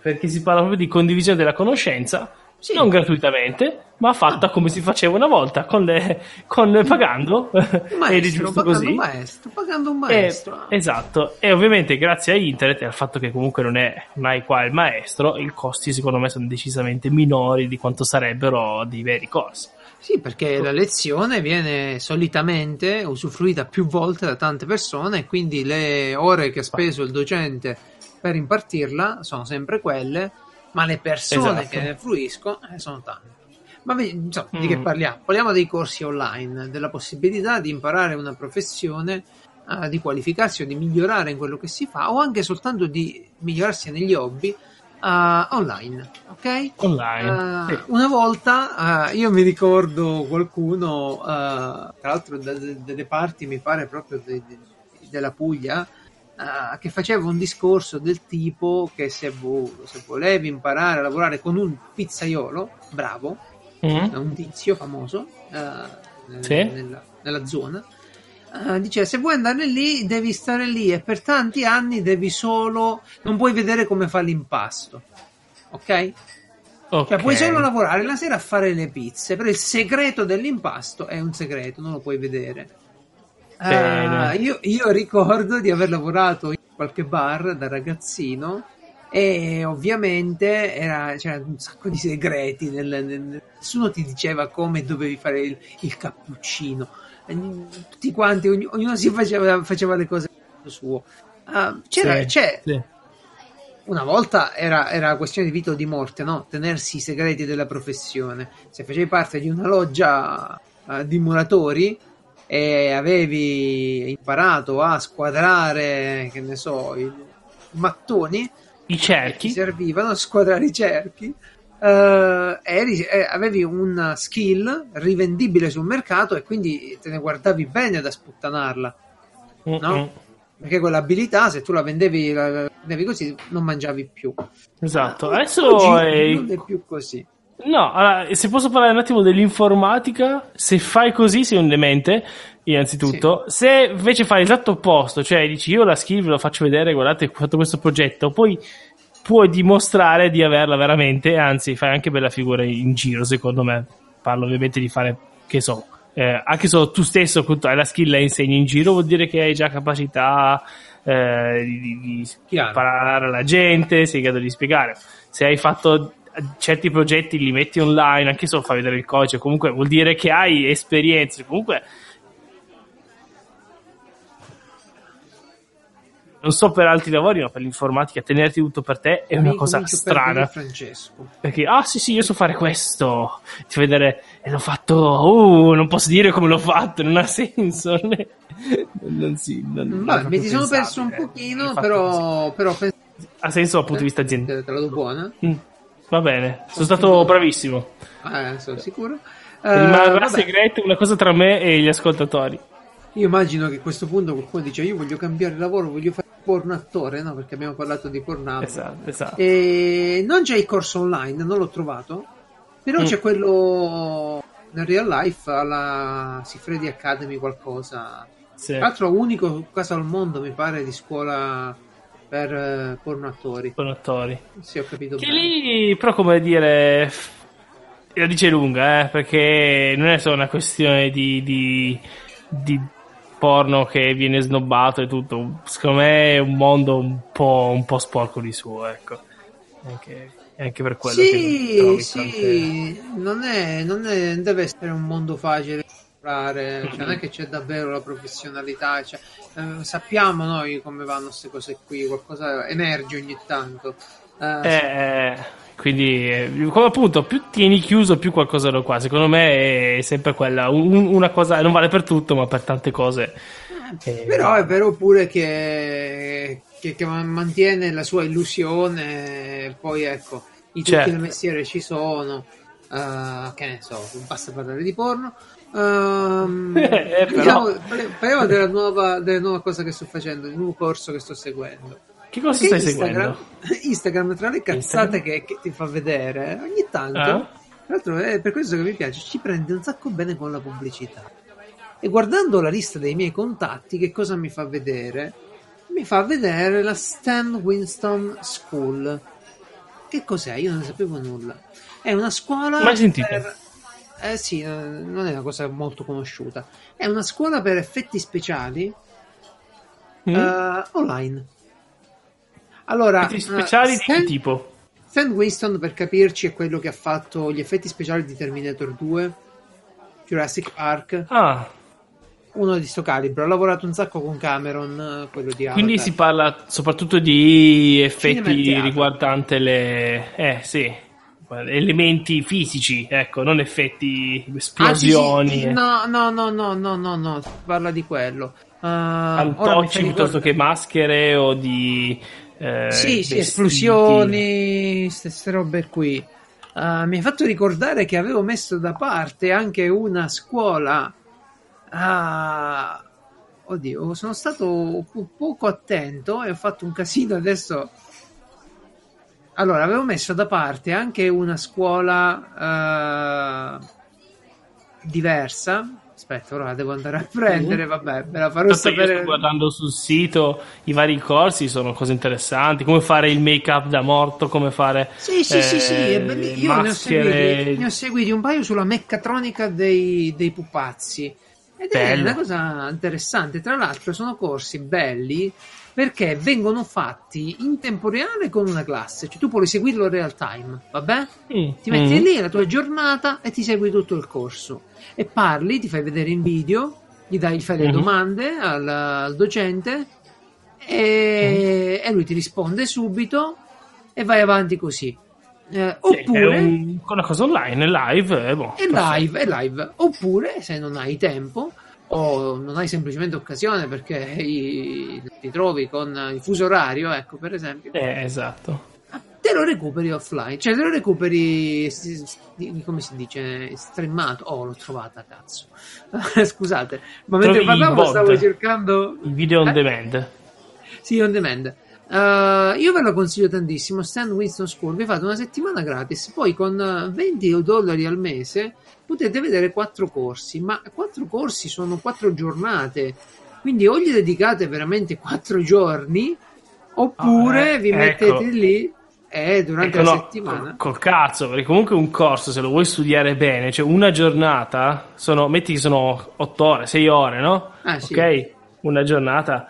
perché si parla proprio di condivisione della conoscenza, Sì. non gratuitamente, ma fatta come si faceva una volta, con le, con, pagando. Un maestro, pagando così. un maestro, pagando un maestro. esatto, e ovviamente grazie a internet e al fatto che comunque non è mai qua il maestro, i costi secondo me sono decisamente minori di quanto sarebbero dei veri corsi. Sì, perché la lezione viene solitamente usufruita più volte da tante persone e quindi le ore che ha speso il docente per impartirla sono sempre quelle, ma le persone Esatto. che ne fruiscono eh, sono tante. Ma insomma, di che Mm. parliamo? Parliamo dei corsi online, della possibilità di imparare una professione, eh, di qualificarsi o di migliorare in quello che si fa o anche soltanto di migliorarsi negli hobby eh, online, ok? Online. Eh, Sì. Una volta eh, io mi ricordo qualcuno, tra l'altro da, da- delle parti mi pare proprio de- de- della Puglia, eh, che faceva un discorso del tipo che se, vo- se volevi imparare a lavorare con un pizzaiolo, bravo, Mm? un tizio famoso nel- Sì. nella, nella zona, eh, dice se vuoi andare lì devi stare lì e per tanti anni devi solo, non puoi vedere come fa l'impasto. Ok? Ok. Cioè, puoi solo lavorare la sera a fare le pizze, però il segreto dell'impasto è un segreto, non lo puoi vedere. Ah, io, io ricordo di aver lavorato in qualche bar da ragazzino e ovviamente era, c'era un sacco di segreti, nel- nel- nessuno ti diceva come dovevi fare il, il cappuccino, tutti quanti, ogni- ognuno si faceva, faceva le cose suo. Ah, c'era, Sì, c'è, sì. una volta era, era questione di vita o di morte, no? Tenersi i segreti della professione. Se facevi parte di una loggia uh, di muratori e avevi imparato a squadrare, che ne so, i mattoni, i cerchi, ti servivano a squadrare i cerchi. Uh, eri, eh, avevi una skill rivendibile sul mercato e quindi te ne guardavi bene da sputtanarla, no? Mm-hmm. Perché quell'abilità, se tu la vendevi, la vendevi così, non mangiavi più. Esatto. Adesso è... non è più così. No, allora, se posso parlare un attimo dell'informatica, se fai così sei un demente, innanzitutto. Sì. Se invece fai l'esatto opposto, cioè dici io la skill ve lo faccio vedere, guardate, ho fatto questo progetto, poi puoi dimostrare di averla veramente, anzi fai anche bella figura in giro, secondo me. Parlo ovviamente di fare, che so, eh, anche solo tu stesso hai la skill la insegni in giro, vuol dire che hai già capacità eh, di, di, di parlare alla gente, sei in grado di spiegare. Se hai fatto certi progetti, li metti online, anche solo fai vedere il codice, comunque vuol dire che hai esperienze, comunque non so per altri lavori, ma per l'informatica tenerti tutto per te è una cosa strana. Francesco. Perché, ah sì sì, io so fare questo. Ti vedere, e l'ho fatto, uh, non posso dire come l'ho fatto, non ha senso. Non, è, non si... Non, Vabbè, mi ti sono perso un pochino, però, però pens- ha senso dal punto di vista aziendale. Te la do buona? Mm, va bene, sono stato bravissimo. Eh, sono sicuro. Rimarrà uh, segreto una cosa tra me e gli ascoltatori. Io immagino che a questo punto qualcuno dice io voglio cambiare lavoro, voglio fare porno attore, no? Perché abbiamo parlato di porno. Esatto, esatto. E non c'è il corso online, non l'ho trovato, però mm. c'è quello nel real life alla Sifredi Academy qualcosa. Sì. Tra l'altro unico caso al mondo mi pare di scuola per uh, porno attori. Porno attori. Sì, ho capito che bene. lì, però come dire, la dice lunga, eh, perché non è solo una questione di, di, di porno che viene snobbato e tutto. Secondo me è un mondo un po', un po sporco di suo, ecco. Anche, anche per quello sì, sì, tante... non, è, non, è, non deve essere un mondo facile cioè, non è che c'è davvero la professionalità cioè, eh, sappiamo noi come vanno queste cose qui qualcosa emerge ogni tanto eh, eh, quindi, eh, come appunto, più tieni chiuso, più qualcosa lo qua. Secondo me è sempre quella, un, una cosa, non vale per tutto, ma per tante cose. Eh, però è vero pure che, che, che, mantiene la sua illusione, poi ecco, i trucchi certo. del mestiere ci sono, uh, che ne so, basta parlare di porno. Um, eh, però... parliamo della nuova, della nuova cosa che sto facendo, il nuovo corso che sto seguendo. Che cosa stai Instagram, seguendo? Instagram, tra le cazzate che, che, ti fa vedere, ogni tanto, ah. tra l'altro è per questo che mi piace, ci prende un sacco bene con la pubblicità. E guardando la lista dei miei contatti, che cosa mi fa vedere? Mi fa vedere la Stan Winston School. Che cos'è? Io non ne sapevo nulla. È una scuola. Mai sentito? Per... Eh sì, non è una cosa molto conosciuta. È una scuola per effetti speciali mm. uh, online. Allora, effetti speciali uh, di che tipo? Stan Winston, per capirci, è quello che ha fatto gli effetti speciali di Terminator 2, Jurassic Park. Ah. Uno di sto calibro. Ha lavorato un sacco con Cameron, quello di Avatar. Quindi si parla soprattutto di effetti riguardanti le... Eh, sì. Elementi fisici, ecco, non effetti esplosioni. Ah, sì, sì. No, no, no, no, no, no, no, si parla di quello. Uh, Antocci piuttosto che maschere o di eh, sì, sì, esplosioni, queste robe qui. Uh, mi ha fatto ricordare che avevo messo da parte anche una scuola. Uh, oddio, sono stato po- poco attento e ho fatto un casino adesso. Allora, avevo messo da parte anche una scuola uh, diversa aspetta, ora la devo andare a prendere, vabbè, me la farò Tanto sapere. sto guardando sul sito i vari corsi, sono cose interessanti, come fare il make up da morto, come fare Sì, sì, eh, sì, sì, è belli- io maschere... ne, ho seguiti, ne ho seguiti un paio sulla meccatronica dei, dei pupazzi. Ed Bello. è una cosa interessante, tra l'altro sono corsi belli perché vengono fatti in tempo reale con una classe, cioè tu puoi seguirlo in real time, vabbè? Mm. Ti metti mm. lì la tua giornata e ti segui tutto il corso e parli, ti fai vedere in video, gli dai, fai le mm-hmm. domande al, al, docente e, mm. e, lui ti risponde subito e vai avanti così. Eh, oppure sì, un, una cosa online, è live, è, boh, è live, è live. Oppure se non hai tempo o non hai semplicemente occasione perché ti trovi con il fuso orario, ecco per esempio. Eh, esatto. Te lo recuperi offline, cioè te lo recuperi, come si dice, streamato. Oh, l'ho trovata, cazzo. Scusate, ma mentre parlavo stavo cercando... Il video on eh? demand. Sì, on demand. Uh, io ve lo consiglio tantissimo. Stand Winston School. Vi fate una settimana gratis. Poi con 20 dollari al mese potete vedere quattro corsi. Ma quattro corsi sono quattro giornate. Quindi o gli dedicate veramente quattro giorni, oppure oh, eh, vi mettete ecco. lì e durante ecco, la no, settimana. Col, cazzo, perché comunque un corso, se lo vuoi studiare bene, cioè una giornata, sono, metti che sono otto ore, sei ore, no? Ah, sì. Ok, una giornata.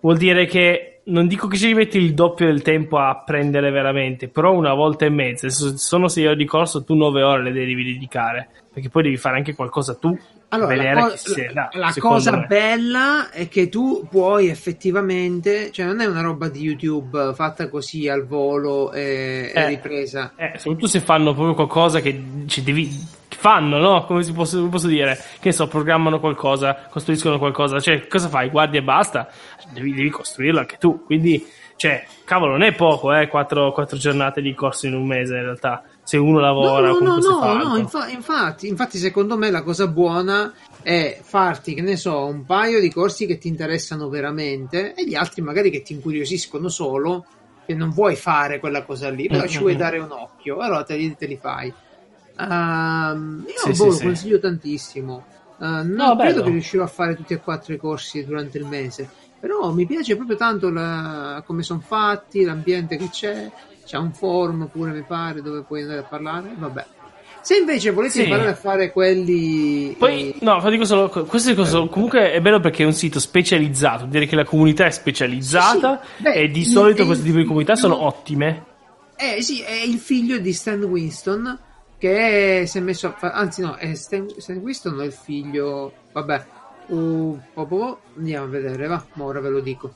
Vuol dire che non dico che ci metti il doppio del tempo a apprendere veramente, però una volta e mezza, se sono sei ore di corso, tu nove ore le devi dedicare, perché poi devi fare anche qualcosa tu. Allora, la, co- la, la cosa me. bella è che tu puoi effettivamente, cioè non è una roba di YouTube fatta così al volo e, eh, e ripresa. Eh, soprattutto se fanno proprio qualcosa che ci devi fanno, no? Come si posso, posso, dire? Che ne so, programmano qualcosa, costruiscono qualcosa, cioè cosa fai? Guardi e basta? Devi, devi costruirlo anche tu, quindi, cioè, cavolo, non è poco, eh, quattro, quattro giornate di corso in un mese in realtà, se uno lavora. No, no, no, no, infa- infatti, infatti, secondo me la cosa buona è farti, che ne so, un paio di corsi che ti interessano veramente e gli altri magari che ti incuriosiscono solo, che non vuoi fare quella cosa lì, però ci vuoi dare un occhio, allora te li, te li fai. Uh, io sì, boh, lo sì, consiglio tantissimo. Uh, non no, credo bello. che riuscirò a fare tutti e quattro i corsi durante il mese, però mi piace proprio tanto la, come sono fatti, l'ambiente che c'è. C'è un forum pure, mi pare, dove puoi andare a parlare. Vabbè. Se invece volete sì. imparare a fare quelli. Poi, eh... no, dico solo. Queste cose comunque è bello perché è un sito specializzato. Direi che la comunità è specializzata. Sì, Beh, e di solito questi tipi di comunità sono ottime. Eh sì, è il figlio di Stan Winston che si è messo a fare, anzi no, è Stan, Stan Winston è il figlio, vabbè, uh, oh, oh, andiamo a vedere, va, ora ve lo dico.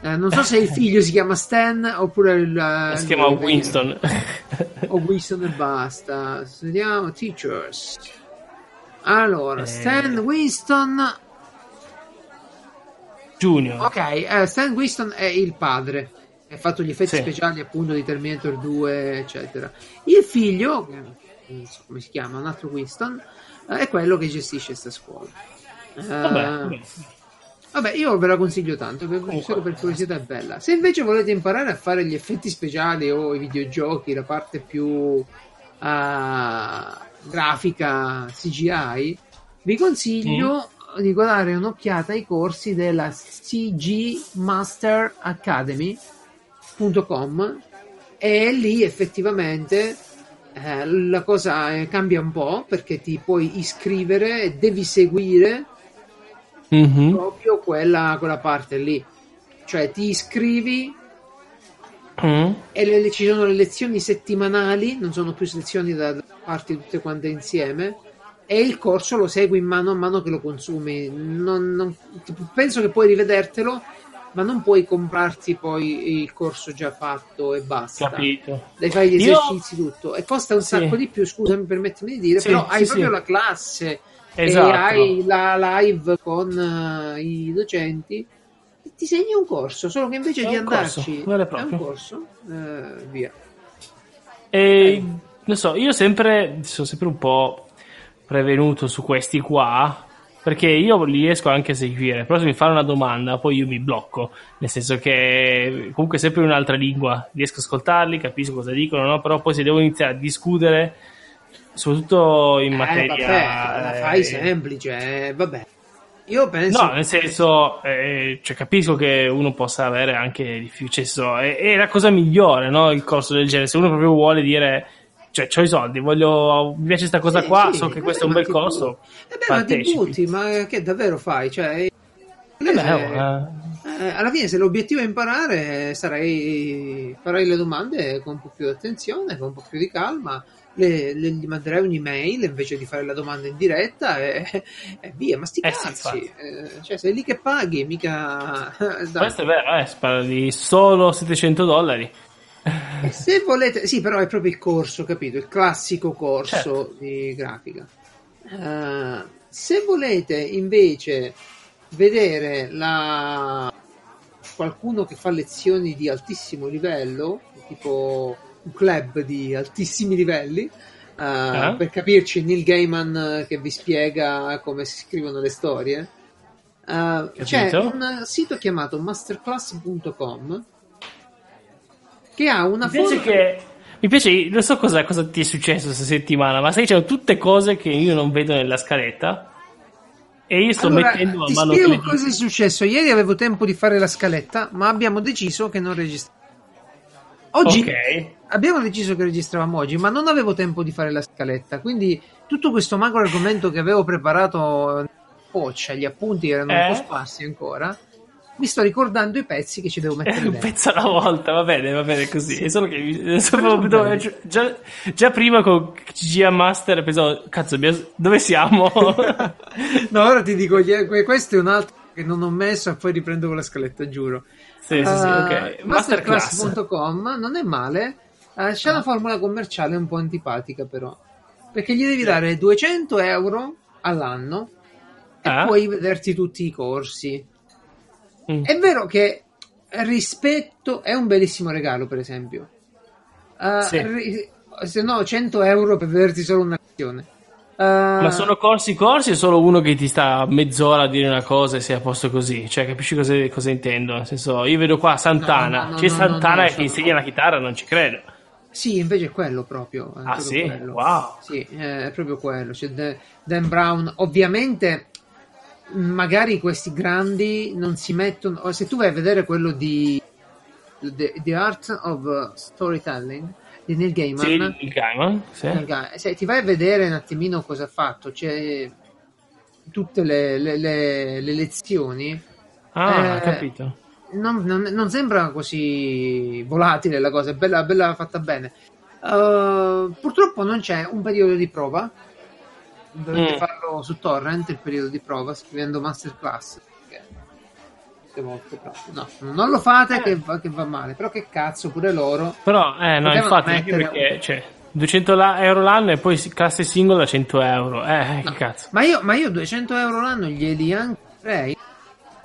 Eh, non so se il figlio si chiama Stan oppure il... Si chiama Winston. o Winston e basta. Vediamo, teachers. Allora, eh... Stan Winston... Junior. Ok, eh, Stan Winston è il padre. Ha fatto gli effetti sì. speciali appunto di Terminator 2, eccetera. Il figlio, non so come si chiama, un altro Winston, eh, è quello che gestisce questa scuola. Vabbè, uh, vabbè, io ve la consiglio tanto, per, solo per curiosità è bella. Se invece volete imparare a fare gli effetti speciali o i videogiochi, la parte più uh, grafica CGI, vi consiglio mm. di guardare un'occhiata ai corsi della CG Master Academy.com e lì effettivamente eh, la cosa eh, cambia un po' perché ti puoi iscrivere e devi seguire mm-hmm. proprio quella, quella, parte lì. Cioè ti iscrivi mm. e le, ci sono le lezioni settimanali, non sono più lezioni da, da parti tutte quante insieme e il corso lo segui mano a mano che lo consumi. Non, non, penso che puoi rivedertelo ma non puoi comprarti poi il corso già fatto e basta. Capito. Devi fare gli esercizi, Io... tutto. E costa un sacco di più, scusami, permettimi di dire, sì, però hai proprio la classe esatto. e hai la live con uh, i docenti e ti segni un corso, solo che invece di andarci corso, è un corso, uh, via. E non so, io sempre sono sempre un po' prevenuto su questi qua perché io li riesco anche a seguire, però se mi fanno una domanda poi io mi blocco, nel senso che comunque sempre in un'altra lingua, riesco a ascoltarli, capisco cosa dicono, no? però poi se devo iniziare a discutere, soprattutto in eh, materia... Vabbè, la fai eh, semplice, eh, vabbè. Io penso... No, nel senso, eh, cioè, capisco che uno possa avere anche difficoltà, cioè, è, è la cosa migliore, no? Il corso del genere, se uno proprio vuole dire cioè, ho i soldi, voglio, mi piace questa cosa sì, qua, sì, so che questo è un bel costo. Eh beh, ma ti butti, ma che davvero fai? Cioè, eh beh, eh. eh, alla fine, se l'obiettivo è imparare, sarai, farai le domande con un po' più di attenzione, con un po' più di calma. Le, le, gli manderai un'email invece di fare la domanda in diretta e, e via, ma sti eh cazzi, eh, cioè sei lì che paghi, mica... Dai. Questo è vero, eh, spara di solo 700 dollari. E se volete, sì, però è proprio il corso, capito? Il classico corso Certo. di grafica. Eh, se volete invece vedere la... qualcuno che fa lezioni di altissimo livello, tipo un club di altissimi livelli, eh, Eh? per capirci Neil Gaiman eh, che vi spiega come si scrivono le storie. eh, c'è un sito chiamato masterclass.com che ha una Mi piace forma che. Mi piace, non so cosa, cosa ti è successo questa settimana, ma sai che c'erano tutte cose che io non vedo nella scaletta. E io sto Allora, mettendo a ti mano spiego che le cosa è successo. Ieri avevo tempo di fare la scaletta, ma abbiamo deciso che non registriamo. Oggi Ok. Abbiamo deciso che registravamo oggi, ma non avevo tempo di fare la scaletta. Quindi tutto questo macro argomento che avevo preparato in boccia, gli appunti erano un Eh? po' sparsi ancora. Mi sto ricordando i pezzi che ci devo mettere È un pezzo alla volta, va bene, va bene così. È solo che mi- dove- già, già prima con CGA Master pensavo, cazzo, dove siamo? no, ora ti dico, questo è un altro che non ho messo e poi riprendo con la scaletta, giuro. sì, sì, sì, ok. Eh, Masterclass. Masterclass.com non è male, eh, c'è una formula commerciale un po' antipatica però, perché gli devi dare 200 euro all'anno e Ah. puoi vederti tutti i corsi. Mm. È vero che rispetto è un bellissimo regalo, per esempio. Eh, Sì. ri- se no, 100 euro per vederti solo una lezione. Eh, Ma sono corsi corsi o solo uno che ti sta mezz'ora a dire una cosa e sei a posto così? Cioè, capisci cosa, cosa intendo? Nel senso, io vedo qua Santana, No, no, no, c'è Santana che sono- insegna la chitarra, non ci credo. Sì, invece è quello proprio. è Ah, proprio sì? quello. Wow. Sì, è proprio quello. De- Dan Brown. Ovviamente, magari questi grandi non si mettono. Se tu vai a vedere quello di The, The Art of Storytelling di Neil Gaiman, Sì, il Gaiman, sì. Neil Ga- se ti vai a vedere un attimino cosa ha fatto, c'è tutte le, le- le- le lezioni. Ah, Eh, capito. Non, non- non sembra così volatile la cosa, è bella, bella fatta bene. Uh, purtroppo non c'è un periodo di prova. Dovete Mm. farlo su Torrent il periodo di prova scrivendo Masterclass. volte No, non lo fate che va, che va male. Però che cazzo, pure loro. Però, eh, no, infatti, anche perché, cioè, 200 la- euro l'anno e poi classe singola 100 euro. Eh, che cazzo. Ma io, ma io 200 euro l'anno glieli anche.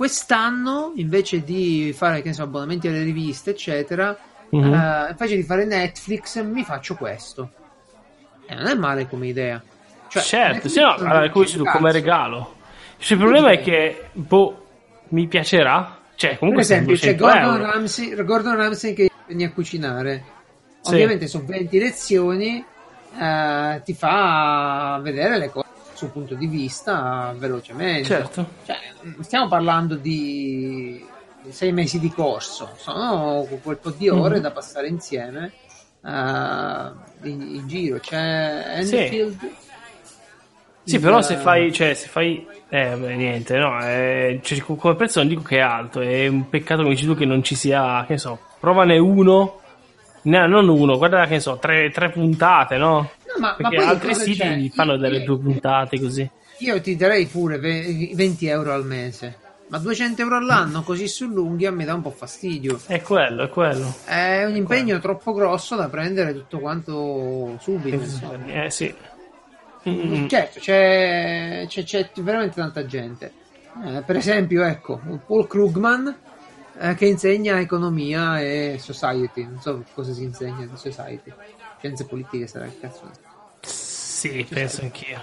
Quest'anno, invece di fare so, abbonamenti alle riviste, eccetera, Mhm. eh, invece di fare Netflix, mi faccio questo. E non è male come idea. Cioè, certo, sì, no, allora, come, tu, come regalo. Il problema è che, boh, mi piacerà. Cioè, Per comunque sono esempio, c'è 200 Gordon euro. Ramsay, Gordon Ramsay che viene a cucinare. Sì. Ovviamente sono 20 lezioni, eh, ti fa vedere le cose suo punto di vista velocemente. Certo. Cioè, stiamo parlando di sei mesi di corso, sono quel po' di ore Mhm. da passare insieme eh, in, in giro. C'è Sì. Enfield. Sì, il- però se fai, cioè, se fai, eh, beh, niente, no, eh, cioè, come prezzo non dico che è alto, è un peccato come dici tu che non ci sia, che ne so, provane uno, no, non uno, guarda che ne so, tre, tre puntate, no? No, ma, Perché poi altri siti c'è? fanno delle Io- due puntate così. Io ti darei pure ve- 20 euro al mese, ma 200 euro all'anno così sull'unghia mi dà un po' fastidio. È quello, è quello. È un impegno troppo grosso da prendere tutto quanto subito. insomma. Eh sì. Mm, Certo, c'è, c'è- c'è veramente tanta gente. Eh, per esempio, ecco, Paul Krugman eh, che insegna economia e society. Non so cosa si insegna di society. Scienze politiche sarà il cazzo. sì, penso anch'io. O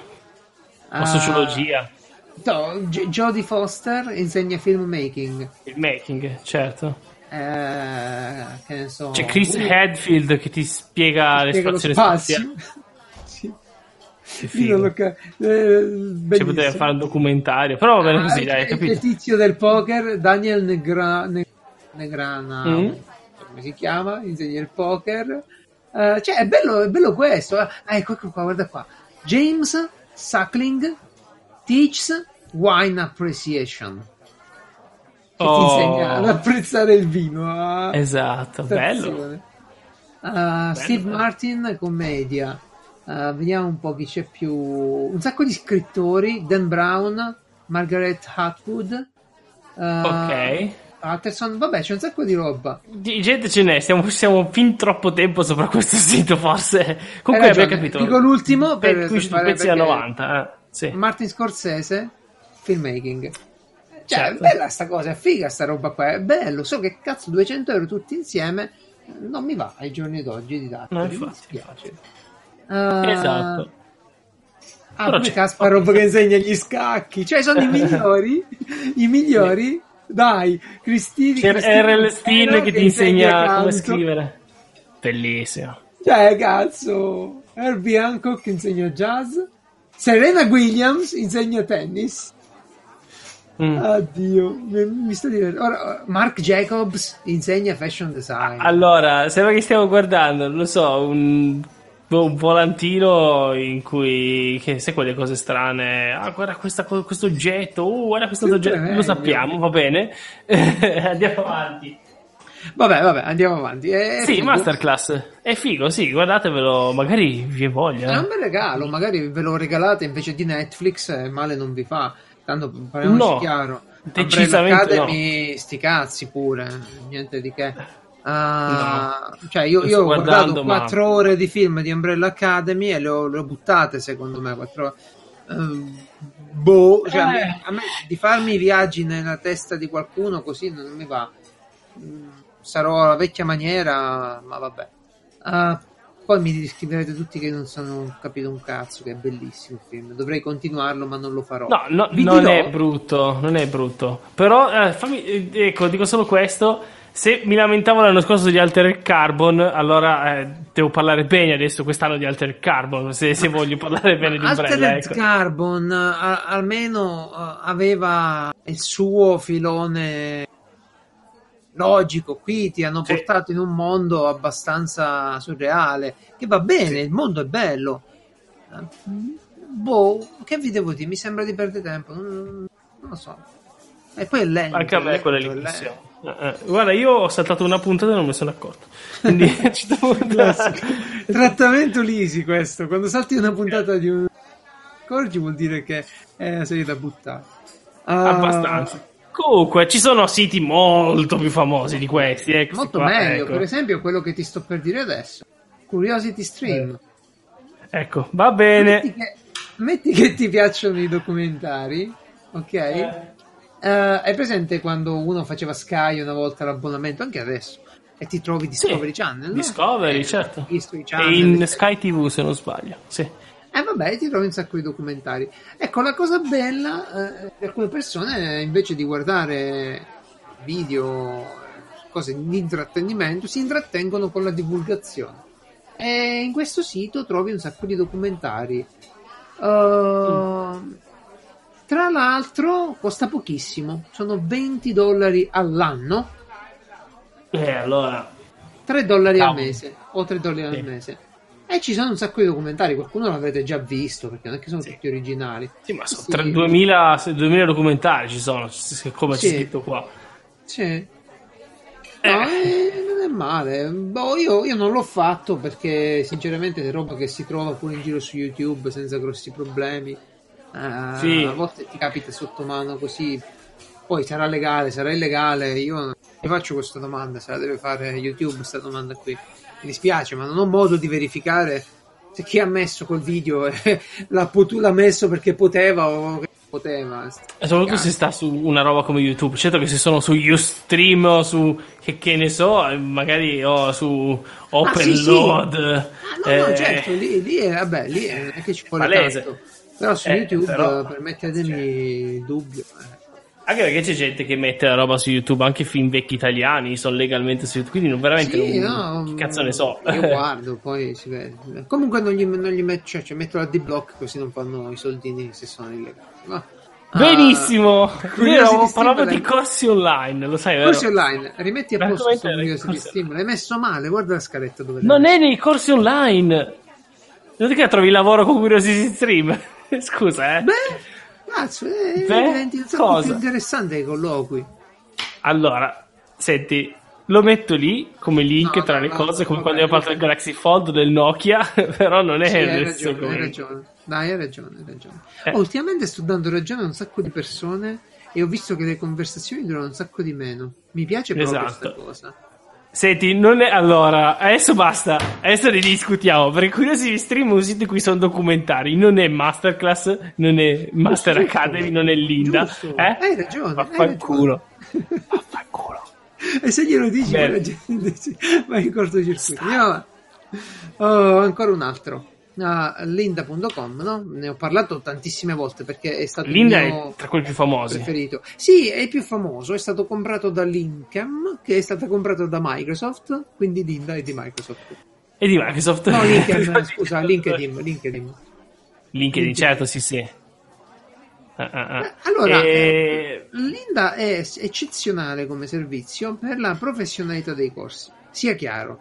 Ah, sociologia, no, J- Jodie Foster insegna filmmaking. il making, certo. Eh, che ne so. C'è Chris Lui- Hadfield che ti spiega spiega lo l'espazione spazio. spaziale. Figo. ca- eh, Ci poteva fare un documentario, però va bene Ah, così, c'è- dai, capito? il tizio del poker, Daniel Negra- Ne- Negrana, Mm. come si chiama, insegna il poker. Eh, cioè, è bello, è bello questo. eh. Ah, ecco, ecco qua, guarda qua. James Suckling teaches wine appreciation. Che Oh. ti insegna ad apprezzare il vino. Esatto, bello. Uh, Steve bello. Martin, commedia. Uh, vediamo un po' chi c'è più. Un sacco di scrittori: Dan Brown, Margaret Atwood. uh, Ok. Patterson, vabbè, c'è un sacco di roba. Di gente ce n'è, stiamo, siamo fin troppo tempo sopra questo sito, forse. Comunque abbiamo capito. Dico l'ultimo per- per, per fare- pezzi da perché- 90. Eh. Sì. Martin Scorsese, filmmaking. Cioè, Certo. è bella sta cosa, è figa sta roba qua, è bello, so che cazzo 200 euro tutti insieme non mi va ai giorni d'oggi di No, mi infatti, Ah, Esatto. Ah, Però Kasparov che insegna gli scacchi, cioè sono i migliori, i migliori. Dai, Cristini C'è RL Steen Ferro che ti insegna come canto. scrivere. Bellissimo. Cioè, cazzo, Herbie Hancock insegna jazz, Serena Williams insegna tennis. Mm. Addio, mi, mi sto divertendo. Ora, Mark Jacobs insegna fashion design. Allora, sembra che stiamo guardando, non lo so, un, un volantino in cui, che sai quelle cose strane, ah guarda questa questo oggetto, oh guarda questo oggetto, lo sappiamo, va bene, andiamo avanti. Vabbè, vabbè, andiamo avanti. È Sì, figo. Masterclass, è figo, sì, guardatevelo, magari vi È voglia. un bel regalo, magari ve lo regalate invece di Netflix, eh, male non vi fa. Tanto parliamoci No, chiaro. decisamente Umbrella Academy, sti cazzi pure, niente di che. Ah, Cioè, io, io ho guardato guardando, ma- 4 ore di film di Umbrella Academy e le ho, le ho buttate, secondo me. 4 boh, cioè, a me- Eh. a me di farmi i viaggi nella testa di qualcuno così non mi va. Mm, Sarò alla vecchia maniera, ma vabbè. Ah, poi mi scriverete tutti che non sono capito un cazzo, che è bellissimo il film. Dovrei continuarlo, ma non lo farò. No, no, non dirò- è brutto, non è brutto. Però, eh, fammi, eh, ecco, dico solo questo. Se mi lamentavo l'anno scorso di Alter Carbon, allora eh, devo parlare bene adesso quest'anno di Alter Carbon. Se, se voglio parlare bene di Umbrella, Altered ecco. Carbon a- almeno eh, aveva il suo filone logico. Qui ti hanno Sì. portato in un mondo abbastanza surreale. Che va bene, il mondo è bello. Eh, Boh, che vi devo dire? Mi sembra di perdere tempo. Non, non lo so. E poi è lento. Anche a me quella è l'impressione. Eh, eh. Guarda, io ho saltato una puntata e non mi sono accorto. Quindi ci devo. Trattamento lisi questo. Quando salti una puntata di un corgi vuol dire che è una serie da buttare. Ah, Abbastanza. Comunque, ci sono siti molto più famosi di questi. eh, Molto qua, meglio, ecco. per esempio quello che ti sto per dire adesso. Curiosity Stream. Ecco, va bene. Metti, che, metti che ti piacciono i documentari, ok? Eh, hai presente quando uno faceva Sky una volta l'abbonamento, anche adesso, e ti trovi Discovery Channel? no? Discovery, Eh, certo. History E Channel, in eccetera. Sky TV, se non sbaglio. Sì. Eh vabbè, ti trovi un sacco di documentari. Ecco, la cosa bella, eh, alcune persone invece di guardare video, cose di intrattenimento, si intrattengono con la divulgazione. E in questo sito trovi un sacco di documentari. Uh, Tra l'altro costa pochissimo, sono 20 dollari all'anno, Eh, allora. 3 dollari al Cavolo. mese o 3 dollari Sì. al mese. E ci sono un sacco di documentari, qualcuno l'avrete già visto perché non è che sono Sì. tutti originali. Sì, ma sono Sì. tre- 2000, se- 2000 documentari ci sono, come c'è scritto qua. Sì. No, eh, non è male. Boh, io, io non l'ho fatto perché sinceramente è roba che si trova pure in giro su YouTube senza grossi problemi. Eh, Sì. A volte ti capita sotto mano così. Poi sarà legale, sarà illegale. Io mi faccio questa domanda, se la deve fare YouTube questa domanda qui. Mi dispiace, ma non ho modo di verificare se chi ha messo quel video eh, l'ha, potu- l'ha messo perché poteva o poteva. E soprattutto se sta su una roba come YouTube. Certo che se sono su Ustream o su che, che ne so, eh, magari o su OpenLoad. Ah, no, no, eh, certo, lì, lì è, vabbè, lì è, che ci vuole Palese. tanto. Però su Eh, YouTube, però- permettetemi il dubbio. eh. Anche perché c'è gente che mette la roba su YouTube, anche film vecchi italiani sono legalmente su YouTube, quindi non veramente Sì, non, no, che cazzo ne so. Io guardo, poi si vede. Comunque non gli, non gli metto, cioè, cioè, metto la D-Block così non fanno i soldini se sono illegali. Ma, Benissimo! Ah, Io parlavo di corsi online, lo sai, vero? Corsi online, rimetti a posto questo era Curiosity corsi Stream. L'hai messo male, guarda la scaletta dove Non è nei corsi online! Non è che trovi lavoro con Curiosity Stream? Scusa, eh. Beh, cazzo, eh, Beh, diventi un sacco più interessante i colloqui. Allora, senti, lo metto lì come link No, tra no, le no, cose, come quando abbiamo del vabbè. Galaxy Fold del Nokia, però non è Sì, hai ragione, hai ragione. Dai, hai ragione, hai ragione. Eh. Oh, ultimamente sto dando ragione a un sacco di persone e ho visto che le conversazioni durano un sacco di meno. Mi piace proprio Esatto. questa cosa. Senti, non è. Allora, adesso basta. Adesso ne discutiamo. Perché Curiosity Stream è un sito in cui sono documentari. Non è Masterclass, non è Master Giusto. Academy, non è Linda. Giusto. Eh? Hai ragione, hai Vaffanculo. ragione. Vaffanculo. E se glielo dici, la gente dice, vai in cortocircuito. Andiamo avanti. Oh, ancora un altro. Ah, Linda.com, no? Ne ho parlato tantissime volte perché è stato Linda è tra quelli più famosi. preferito. Sì, è il più famoso, è stato comprato da Linkem, che è stato comprato da Microsoft, quindi Linda è di Microsoft. E di Microsoft. No, Linkem, scusa, LinkedIn, LinkedIn. LinkedIn, certo, sì, sì. Ah, ah, ah. Eh, Allora, E- Linda è eccezionale come servizio per la professionalità dei corsi. Sia chiaro,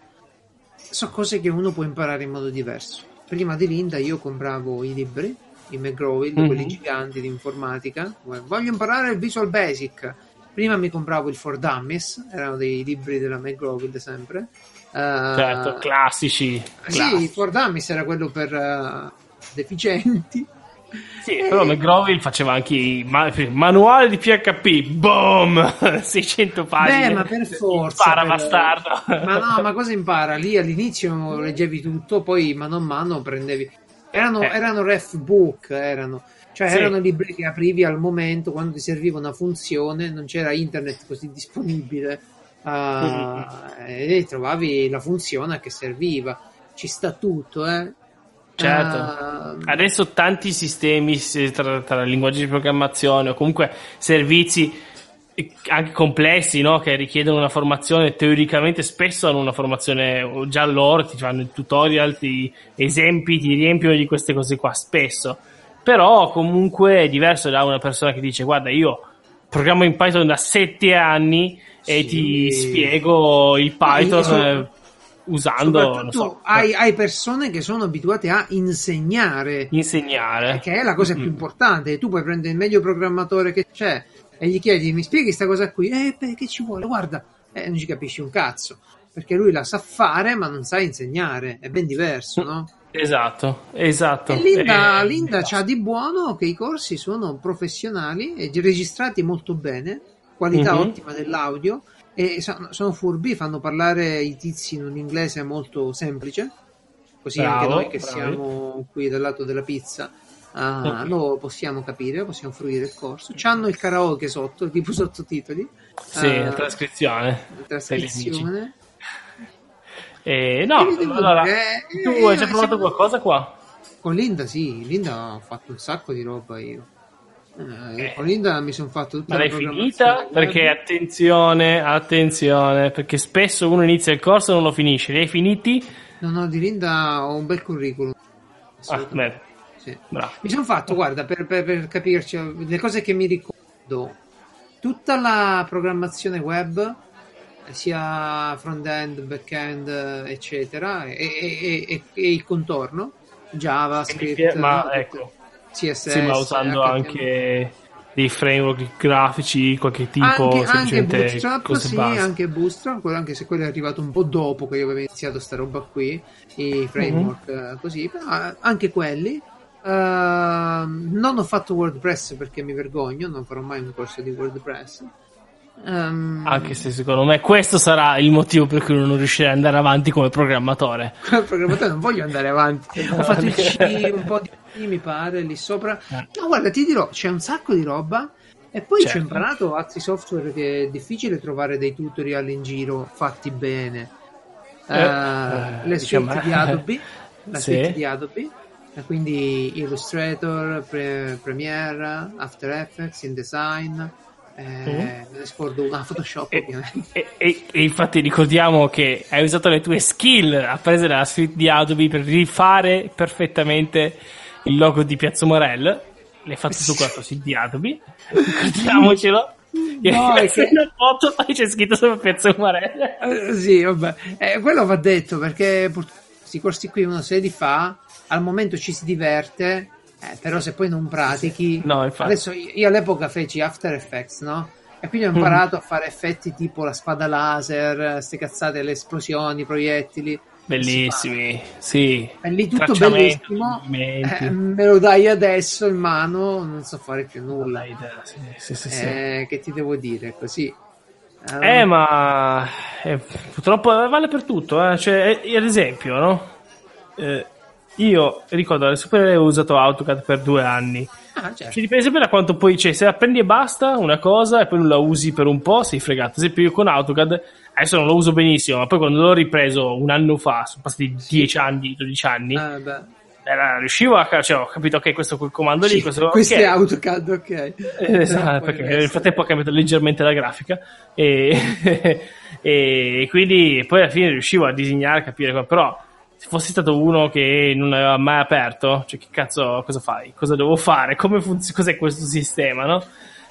sono cose che uno può imparare in modo diverso. Prima di Linda io compravo i libri, i McGraw-Hill, Mhm. quelli giganti di informatica. Voglio imparare il Visual Basic. Prima mi compravo il For Dummies, erano dei libri della McGraw-Hill sempre. Eh, certo, classici. sì, classici. il For Dummies era quello per eh, deficienti. Sì, però McGraw-Hill faceva anche i ma- manuale di PHP, boom, 600 pagine. Beh, ma per forza. Impara, per- bastardo. Ma no, ma cosa impara? Lì all'inizio leggevi tutto, poi mano a mano prendevi. Erano, Eh. erano ref book, erano. Cioè, Sì. erano libri che aprivi al momento quando ti serviva una funzione, non c'era internet così disponibile. ah, E trovavi la funzione che serviva. Ci sta tutto, eh. Certo. Ah, Adesso tanti sistemi tra, tra linguaggi di programmazione o comunque servizi eh, anche complessi no? che richiedono una formazione teoricamente spesso hanno una formazione già loro ti fanno i tutorial ti esempi ti riempiono di queste cose qua spesso però comunque è diverso da una persona che dice guarda io programmo in Python da sette anni e Sì. ti spiego il Python usando so, hai, hai persone che sono abituate a insegnare. insegnare che è la cosa più Mm. importante. Tu puoi prendere il meglio programmatore che c'è e gli chiedi, mi spieghi questa cosa qui? Eh, beh, che ci vuole? Guarda, eh, non ci capisci un cazzo. Perché lui la sa fare, ma non sa insegnare. È ben diverso, no? Esatto, esatto. E Linda, Eh, Linda c'ha di buono che i corsi sono professionali e registrati molto bene, qualità Mhm. ottima dell'audio e sono, sono furbi, fanno parlare i tizi in un inglese molto semplice, così anche Bravo, noi che bravi. siamo qui dal lato della pizza ah, lo possiamo capire, possiamo fruire il corso. C'hanno il karaoke sotto, tipo sottotitoli, Sì, la trascrizione. la trascrizione. Eh, no, allora, dire, tu eh, hai già provato siamo- qualcosa qua? Con Linda sì, Linda ho fatto un sacco di roba io. Eh, Eh. Con Linda mi sono fatto tutta Ma l'hai finita? Perché attenzione, attenzione, perché spesso uno inizia il corso e non lo finisce. Li hai finiti? No, no, di Linda ho un bel curriculum. Ah, beh, sì. bravo. Mi sono fatto, guarda, per, per- per capirci, le cose che mi ricordo, tutta la programmazione web, sia front-end, back-end, eccetera, e, e- e- e il contorno, JavaScript, Ma ecco, CSS, sì, ma usando HTML. anche dei framework grafici, qualche tipo, anche, anche Bootstrap, sì, base. anche Bootstrap, anche se quello è arrivato un po' dopo che io avevo iniziato sta roba qui, i framework Mhm. eh, così, però eh, anche quelli. Ehm, non ho fatto WordPress perché mi vergogno, non farò mai un corso di WordPress. Ehm, Anche se secondo me questo sarà il motivo per cui non riuscirei ad andare avanti come programmatore. come programmatore non voglio andare avanti. Ho fatto il C, un po' di C, mi pare, lì sopra. Eh. No, guarda, ti dirò, c'è un sacco di roba. E poi Certo. ci ho imparato altri software che è difficile trovare dei tutorial in giro fatti bene. Eh, Eh, eh, le diciamo- suite di Adobe, la Sì. suite di Adobe, e quindi Illustrator, Pre- Premiere, After Effects, InDesign, eh, scordo una, Photoshop E, ovviamente. e- e- e infatti ricordiamo che hai usato le tue skill apprese dalla suite di Adobe per rifare perfettamente il logo di Piazza Morel. L'hai fatto tu con la tua suite di Adobe. Ricordiamocelo. No, è che- una foto c'è scritto sopra Piazza Morel. Eh, sì, vabbè, Eh, quello va detto perché questi corsi qui uno se li fa, al momento ci si diverte, eh, però se poi non pratichi... No, infatti. Adesso io, all'epoca feci After Effects, no? E quindi Mm. ho imparato a fare effetti tipo la spada laser, ste cazzate, le esplosioni, i proiettili. Bellissimi, sì. È lì tutto bellissimo. Eh, me lo dai adesso in mano, non so fare più nulla. Sì, sì, sì, eh, che ti devo dire così? Um... Eh, ma eh, purtroppo vale per tutto. Eh. Cioè, eh, ad esempio, no? Eh, io ricordo alle superiori ho usato AutoCAD per due anni. Ah, certo. Cioè, dipende sempre da quanto poi, cioè, se apprendi e basta una cosa e poi non la usi per un po', sei fregato. Ad esempio, io con AutoCAD adesso non lo uso benissimo, ma poi quando l'ho ripreso un anno fa, sono passati 10 anni, 12 anni. Ah, era, riuscivo a cioè, ho capito che questo quel comando lì questo, questo okay. è AutoCAD ok esatto perché nel frattempo ho cambiato leggermente la grafica e, e quindi poi alla fine riuscivo a disegnare a capire però se fossi stato uno che non aveva mai aperto, cioè che cazzo, cosa fai? Cosa devo fare? Come funziona? Cos'è questo sistema, no?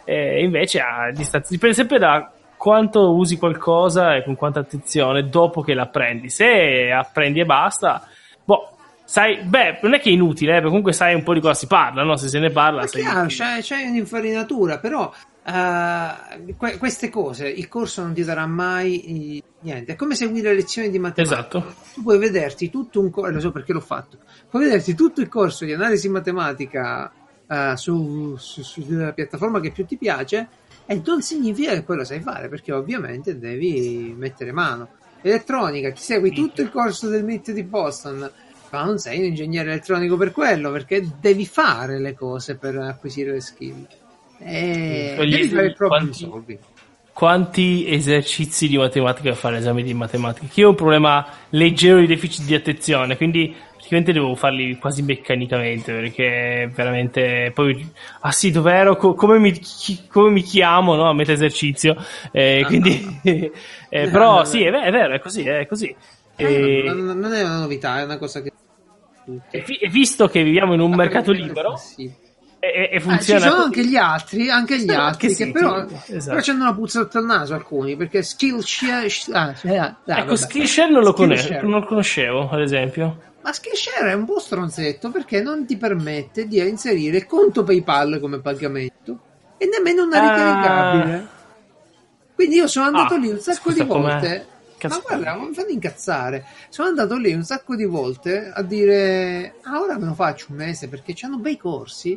E invece a distanza, dipende sempre da quanto usi qualcosa e con quanta attenzione dopo che l'apprendi. Se apprendi e basta, boh, sai, beh, non è che è inutile, eh, perché comunque sai un po' di cosa si parla, no? Se se ne parla, sai. Chiaro, c'è, c'è un'infarinatura, però Uh, que- queste cose il corso non ti darà mai niente. È come seguire lezioni di matematica. Esatto. Tu puoi vederti tutto un corso, lo so perché l'ho fatto. Puoi vederti tutto il corso di analisi matematica uh, su, su, sulla piattaforma che più ti piace e non significa che poi lo sai fare perché ovviamente devi mettere mano. Elettronica, ti segui tutto il corso del MIT di Boston, ma non sei un ingegnere elettronico per quello perché devi fare le cose per acquisire le skill. Eh, devi fare il problem quanti, quanti esercizi di matematica fare esami di matematica? Che io ho un problema leggero di deficit di attenzione, quindi praticamente devo farli quasi meccanicamente perché veramente poi ah sì dov'ero Co- come, mi, chi, come mi chiamo no? a metà esercizio eh, quindi eh, però sì è vero, è vero è così è così. Eh, non, non, è una novità è una cosa che e, visto che viviamo in un mercato libero sì e, e funziona. Ah, ci sono anche gli altri, anche gli altri, che, però, esatto. però hanno una puzza sotto il naso alcuni, perché Skillshare... Ah, ah, ecco, Skillshare non lo, Skillshare. non conoscevo, ad esempio. Ma Skillshare è un po' stronzetto perché non ti permette di inserire conto PayPal come pagamento e nemmeno una ah. ricaricabile. Quindi io sono andato ah, lì un sacco di volte. Ma guarda, non mi fanno incazzare. Sono andato lì un sacco di volte a dire: Ah, ora me lo faccio un mese perché hanno bei corsi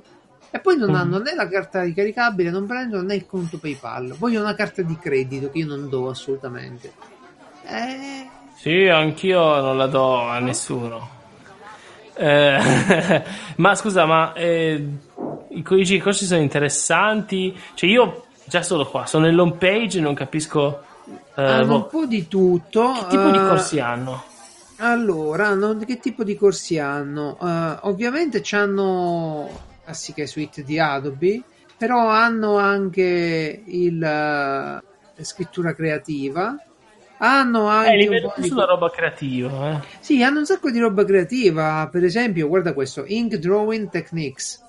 e poi non mm. hanno né la carta ricaricabile, non prendono né il conto PayPal. Vogliono una carta di credito che io non do assolutamente. Eh... Sì, anch'io non la do a nessuno. Eh, ma scusa, ma eh, i codici di corsi sono interessanti? Cioè, io già solo qua sono nell'home page e non capisco. Eh, hanno boh, un po' di tutto. Che tipo uh, di eh, corsi hanno? Allora, no, che tipo di corsi hanno? Uh, ovviamente hanno classiche suite di Adobe, però hanno anche il, uh, la scrittura creativa. Hanno eh, anche eh, un po' di sulla roba creativa. Eh. Sì, hanno un sacco di roba creativa. Per esempio, guarda questo: Ink Drawing Techniques.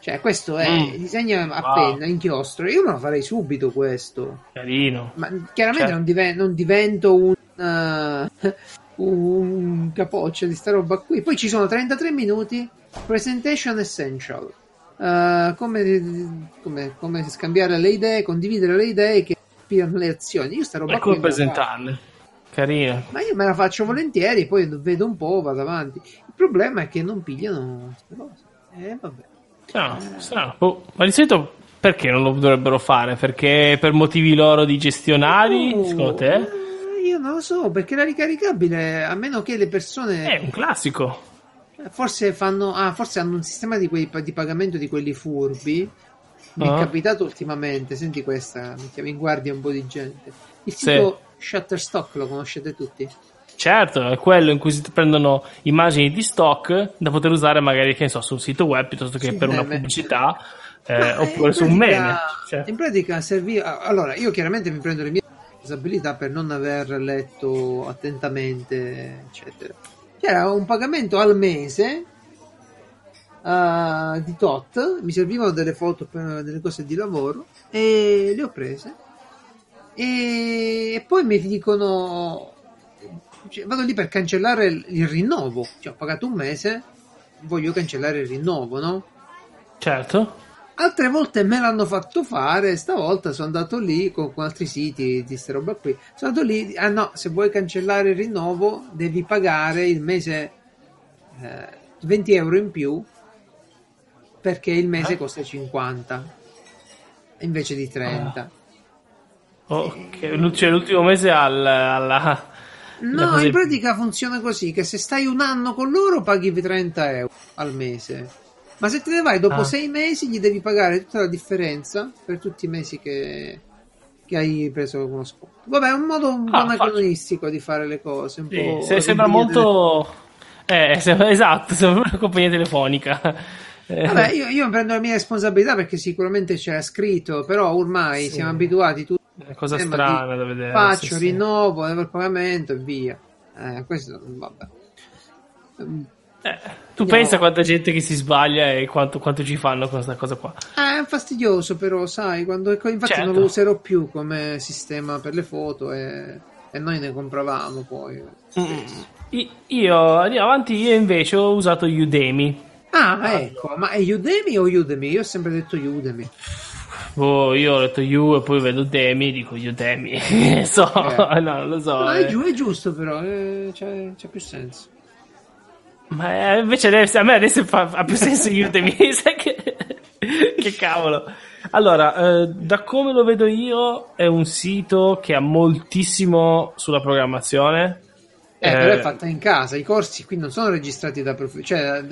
Cioè, questo è mm. disegna a wow. penna, inchiostro. Io me lo farei subito questo. Carino. Ma chiaramente cioè. non, diven- non, divento un, uh, un capoccia di sta roba qui. Poi ci sono 33 minuti Presentation Essential. Uh, come, come, come, scambiare le idee, condividere le idee che ispirano le azioni. Io sta roba come presentarle. Carina. Ma io me la faccio volentieri, poi vedo un po', vado avanti. Il problema è che non pigliano queste cose. Eh, vabbè. Strano, eh. strano. Oh, ma di solito perché non lo dovrebbero fare? Perché per motivi loro di gestionari, oh, secondo te? Eh, io non lo so, perché la ricaricabile, a meno che le persone... È un classico. Forse, fanno, ah, forse hanno un sistema di, quei, di pagamento di quelli furbi. Mi uh-huh. è capitato ultimamente, senti questa, mettiamo in guardia un po' di gente. Il sito sì. Shutterstock lo conoscete tutti? Certo, è quello in cui si prendono immagini di stock da poter usare magari, che ne so, sul sito web piuttosto che sì, per una pubblicità eh, oppure su un meme. Cioè. In pratica serviva... Allora, io chiaramente mi prendo le mie responsabilità per non aver letto attentamente, eccetera c'era un pagamento al mese uh, di tot, mi servivano delle foto per delle cose di lavoro e le ho prese e poi mi dicono cioè, vado lì per cancellare il, il rinnovo, cioè ho pagato un mese, voglio cancellare il rinnovo, no? Certo. Altre volte me l'hanno fatto fare, stavolta sono andato lì con, con altri siti di queste roba qui. Sono andato lì, ah no, se vuoi cancellare il rinnovo devi pagare il mese eh, 20 euro in più perché il mese Eh? costa 50 invece di 30. Ok, cioè l'ultimo mese al, alla... la No, in pratica funziona così: che se stai un anno con loro paghi 30 euro al mese. Ma se te ne vai dopo Ah. sei mesi, gli devi pagare tutta la differenza per tutti i mesi che, che hai preso uno sconto. Vabbè, è un modo un po' Ah, anacronistico di fare le cose. Un Sì, se- sembra molto... Eh, sembra- esatto, sembra una compagnia telefonica. Eh, Vabbè, io, io prendo la mia responsabilità perché sicuramente c'era scritto, però ormai Sì. siamo abituati tutti. Una cosa Eh, strana da vedere. Faccio, sì, sì. rinnovo, devo il pagamento e via. Eh, questo, vabbè. Mm, Eh, tu No. pensa quanta gente che si sbaglia e quanto, quanto ci fanno con questa cosa qua. Eh, È fastidioso, però, sai, quando infatti Certo. non lo userò più come sistema per le foto e, e noi ne compravamo poi. I- Io, andiamo avanti, io invece ho usato Udemy. Ah, ecco, ma è Udemy o Udemy? Io ho sempre detto Udemy. Boh, io ho detto You e poi vedo Demi, dico Udemy. so, Eh. no, non lo so. No, eh. è giusto, però, eh, c'è, c'è più senso. Ma eh, invece adesso- a me adesso fa, ha più senso Udemy, che, che cavolo. Allora, eh, da come lo vedo io, è un sito che ha moltissimo sulla programmazione. Eh, però è Eh, fatta in casa, i corsi qui non sono registrati da prof- cioè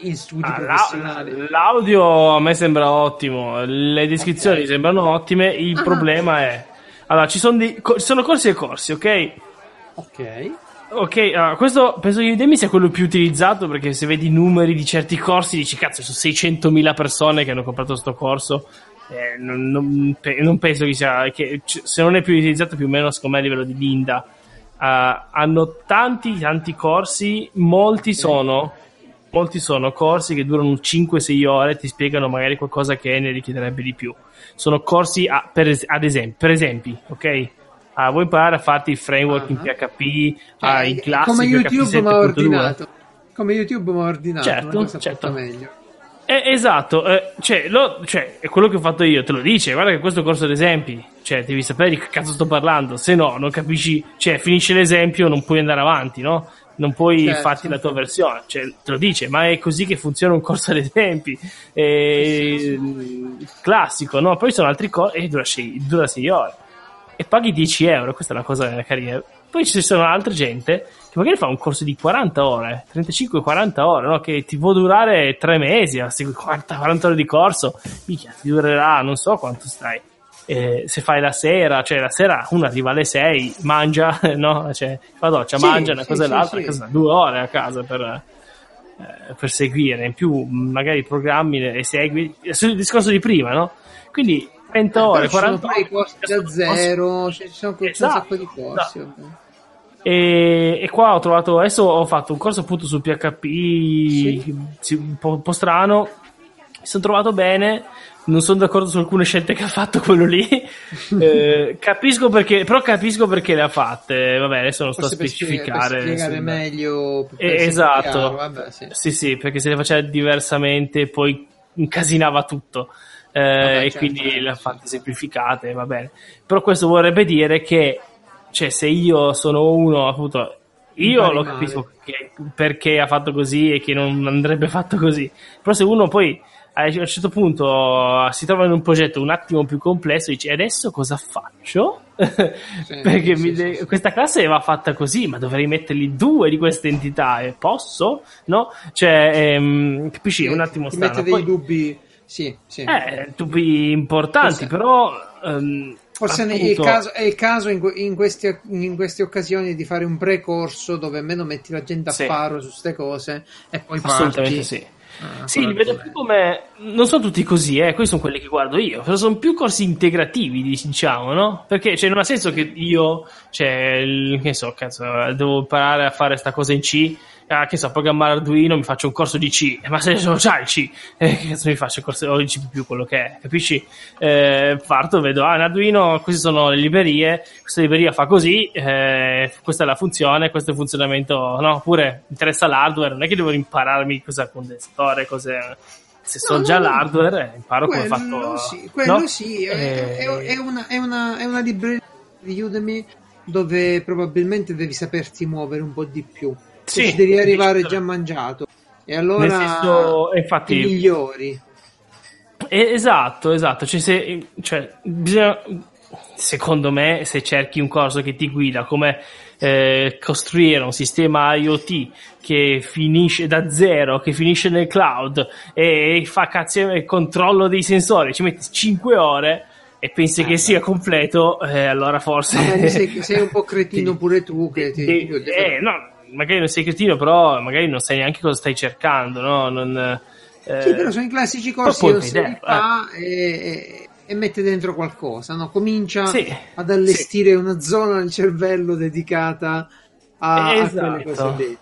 in studi ah, professionali. l'audio a me sembra ottimo, le descrizioni Ok. sembrano ottime. Il Ah. problema è. Allora, ci sono, ci sono corsi e corsi, ok? Ok. Ok, allora, questo penso che Udemy sia quello più utilizzato perché se vedi i numeri di certi corsi dici cazzo, sono 600.000 persone che hanno comprato questo corso. Eh, non, non non penso che sia, che se non è più utilizzato più o meno secondo me a livello di Linda. Ah, hanno tanti, tanti corsi, molti sono, molti sono corsi che durano 5-6 ore, ti spiegano magari qualcosa che ne richiederebbe di più. Sono corsi, a- per, ad esempio, per esempio, ok? Ah, vuoi imparare a farti il framework in Ah. PHP, Cioè, ah, in classico come YouTube mi ha 7.2? ordinato. Come YouTube mi ha ordinato, Certo, certo. meglio. Eh, esatto, eh, cioè, lo- cioè, è quello che ho fatto io, te lo dice, guarda che questo corso d'esempi, cioè, devi sapere di che cazzo sto parlando, se no, non capisci, cioè, finisce l'esempio, non puoi andare avanti, no? Non puoi Certo. farti la tua versione, cioè, te lo dice, ma è così che funziona un corso ad esempi, eh, classico, no? Poi sono altri corsi, e dura 6 sei ore, e paghi 10 euro, questa è una cosa carina. Poi ci sono altre gente che magari fa un corso di 40 ore, 35-40 ore, no? che ti può durare 3 mesi, a segui 40, 40 ore di corso, minchia, ti durerà non so quanto stai. Eh, se fai la sera, cioè la sera uno arriva alle 6, mangia, no? Cioè, fa doccia, Sì, mangia una sì, cosa e sì, l'altra, sì. a casa, due ore a casa per, eh, per seguire. In più, magari programmi e segui, sul discorso di prima, no? Quindi 30 Eh, Però ore, ci sono 40 pure i ore. corsi da zero, cioè, ci sono un Esatto, sacco di corsi. esatto. vabbè. E, e qua ho trovato, adesso ho fatto un corso appunto su PHP sì, un, po', un po' strano, mi sono trovato bene, non sono d'accordo su alcune scelte che ha fatto quello lì, Eh, capisco perché, però capisco perché le ha fatte, vabbè adesso non sto a Forse specificare. per spiegare sul- meglio. per Eh, esatto. vabbè, sì. Sì, sì, perché se le faceva diversamente poi incasinava tutto. Eh, Vabbè, e certo, quindi certo, le ha fatte semplificate, va bene. Però questo vorrebbe dire che, cioè, se io sono uno, appunto, io lo capisco che- perché ha fatto così e che non andrebbe fatto così. Però se uno poi a un certo punto si trova in un progetto un attimo più complesso, dice adesso cosa faccio? perché sì, mi sì, de- sì. questa classe va fatta così, ma dovrei metterli due di queste entità e posso? No? Cioè, ehm, capisci? Un attimo Ti strano. mette dei Poi- dubbi. Sì, sì. eh, dubbi importanti, Forse- però. ehm, Forse è il appunto- caso, è il caso in, in queste, in queste occasioni di fare un precorso dove almeno metti la gente a Sì. paro su queste cose e poi Assolutamente parti. sì. Ah, Sì, li vedo più come. Non sono tutti così, eh, questi sono quelli che guardo io. Sono più corsi integrativi, diciamo, no? Perché cioè, non ha senso che io, cioè, il- che so, cazzo, devo imparare a fare sta cosa in C. Ah, che so, programmare Arduino, mi faccio un corso di C, ma se sono già il C, eh, che cazzo mi faccio il corso o il C quello che è, capisci? Eh, parto, vedo, ah, in Arduino, queste sono le librerie, questa libreria fa così, eh, questa è la funzione, questo è il funzionamento, no? Oppure interessa l'hardware, non è che devo impararmi cos'è condensatore, cos'è se so già no, l'hardware, imparo come fatto. sì, quello no? sì, è, Eh, è- è una, è una- è una libreria di Udemy dove probabilmente devi saperti muovere un po' di più. Sì, ci devi arrivare già mangiato. E allora senso, ti infatti, migliori. Eh, esatto, esatto. Cioè, se, cioè, bisogna, secondo me, se cerchi un corso che ti guida come eh, costruire un sistema IoT che finisce da zero, che finisce nel cloud e fa cazzo il controllo dei sensori, ci metti 5 ore e pensi Eh, che sia completo, eh, allora forse Magari sei, sei un po' cretino Ti- pure tu che ti- eh, no, magari non sei cretino, però magari non sai neanche cosa stai cercando, no? Non, eh, Sì, però sono i classici corsi che si fa e, mette dentro qualcosa, no? Comincia Sì, ad allestire una zona del cervello dedicata a, a Esatto. quelle cose lì.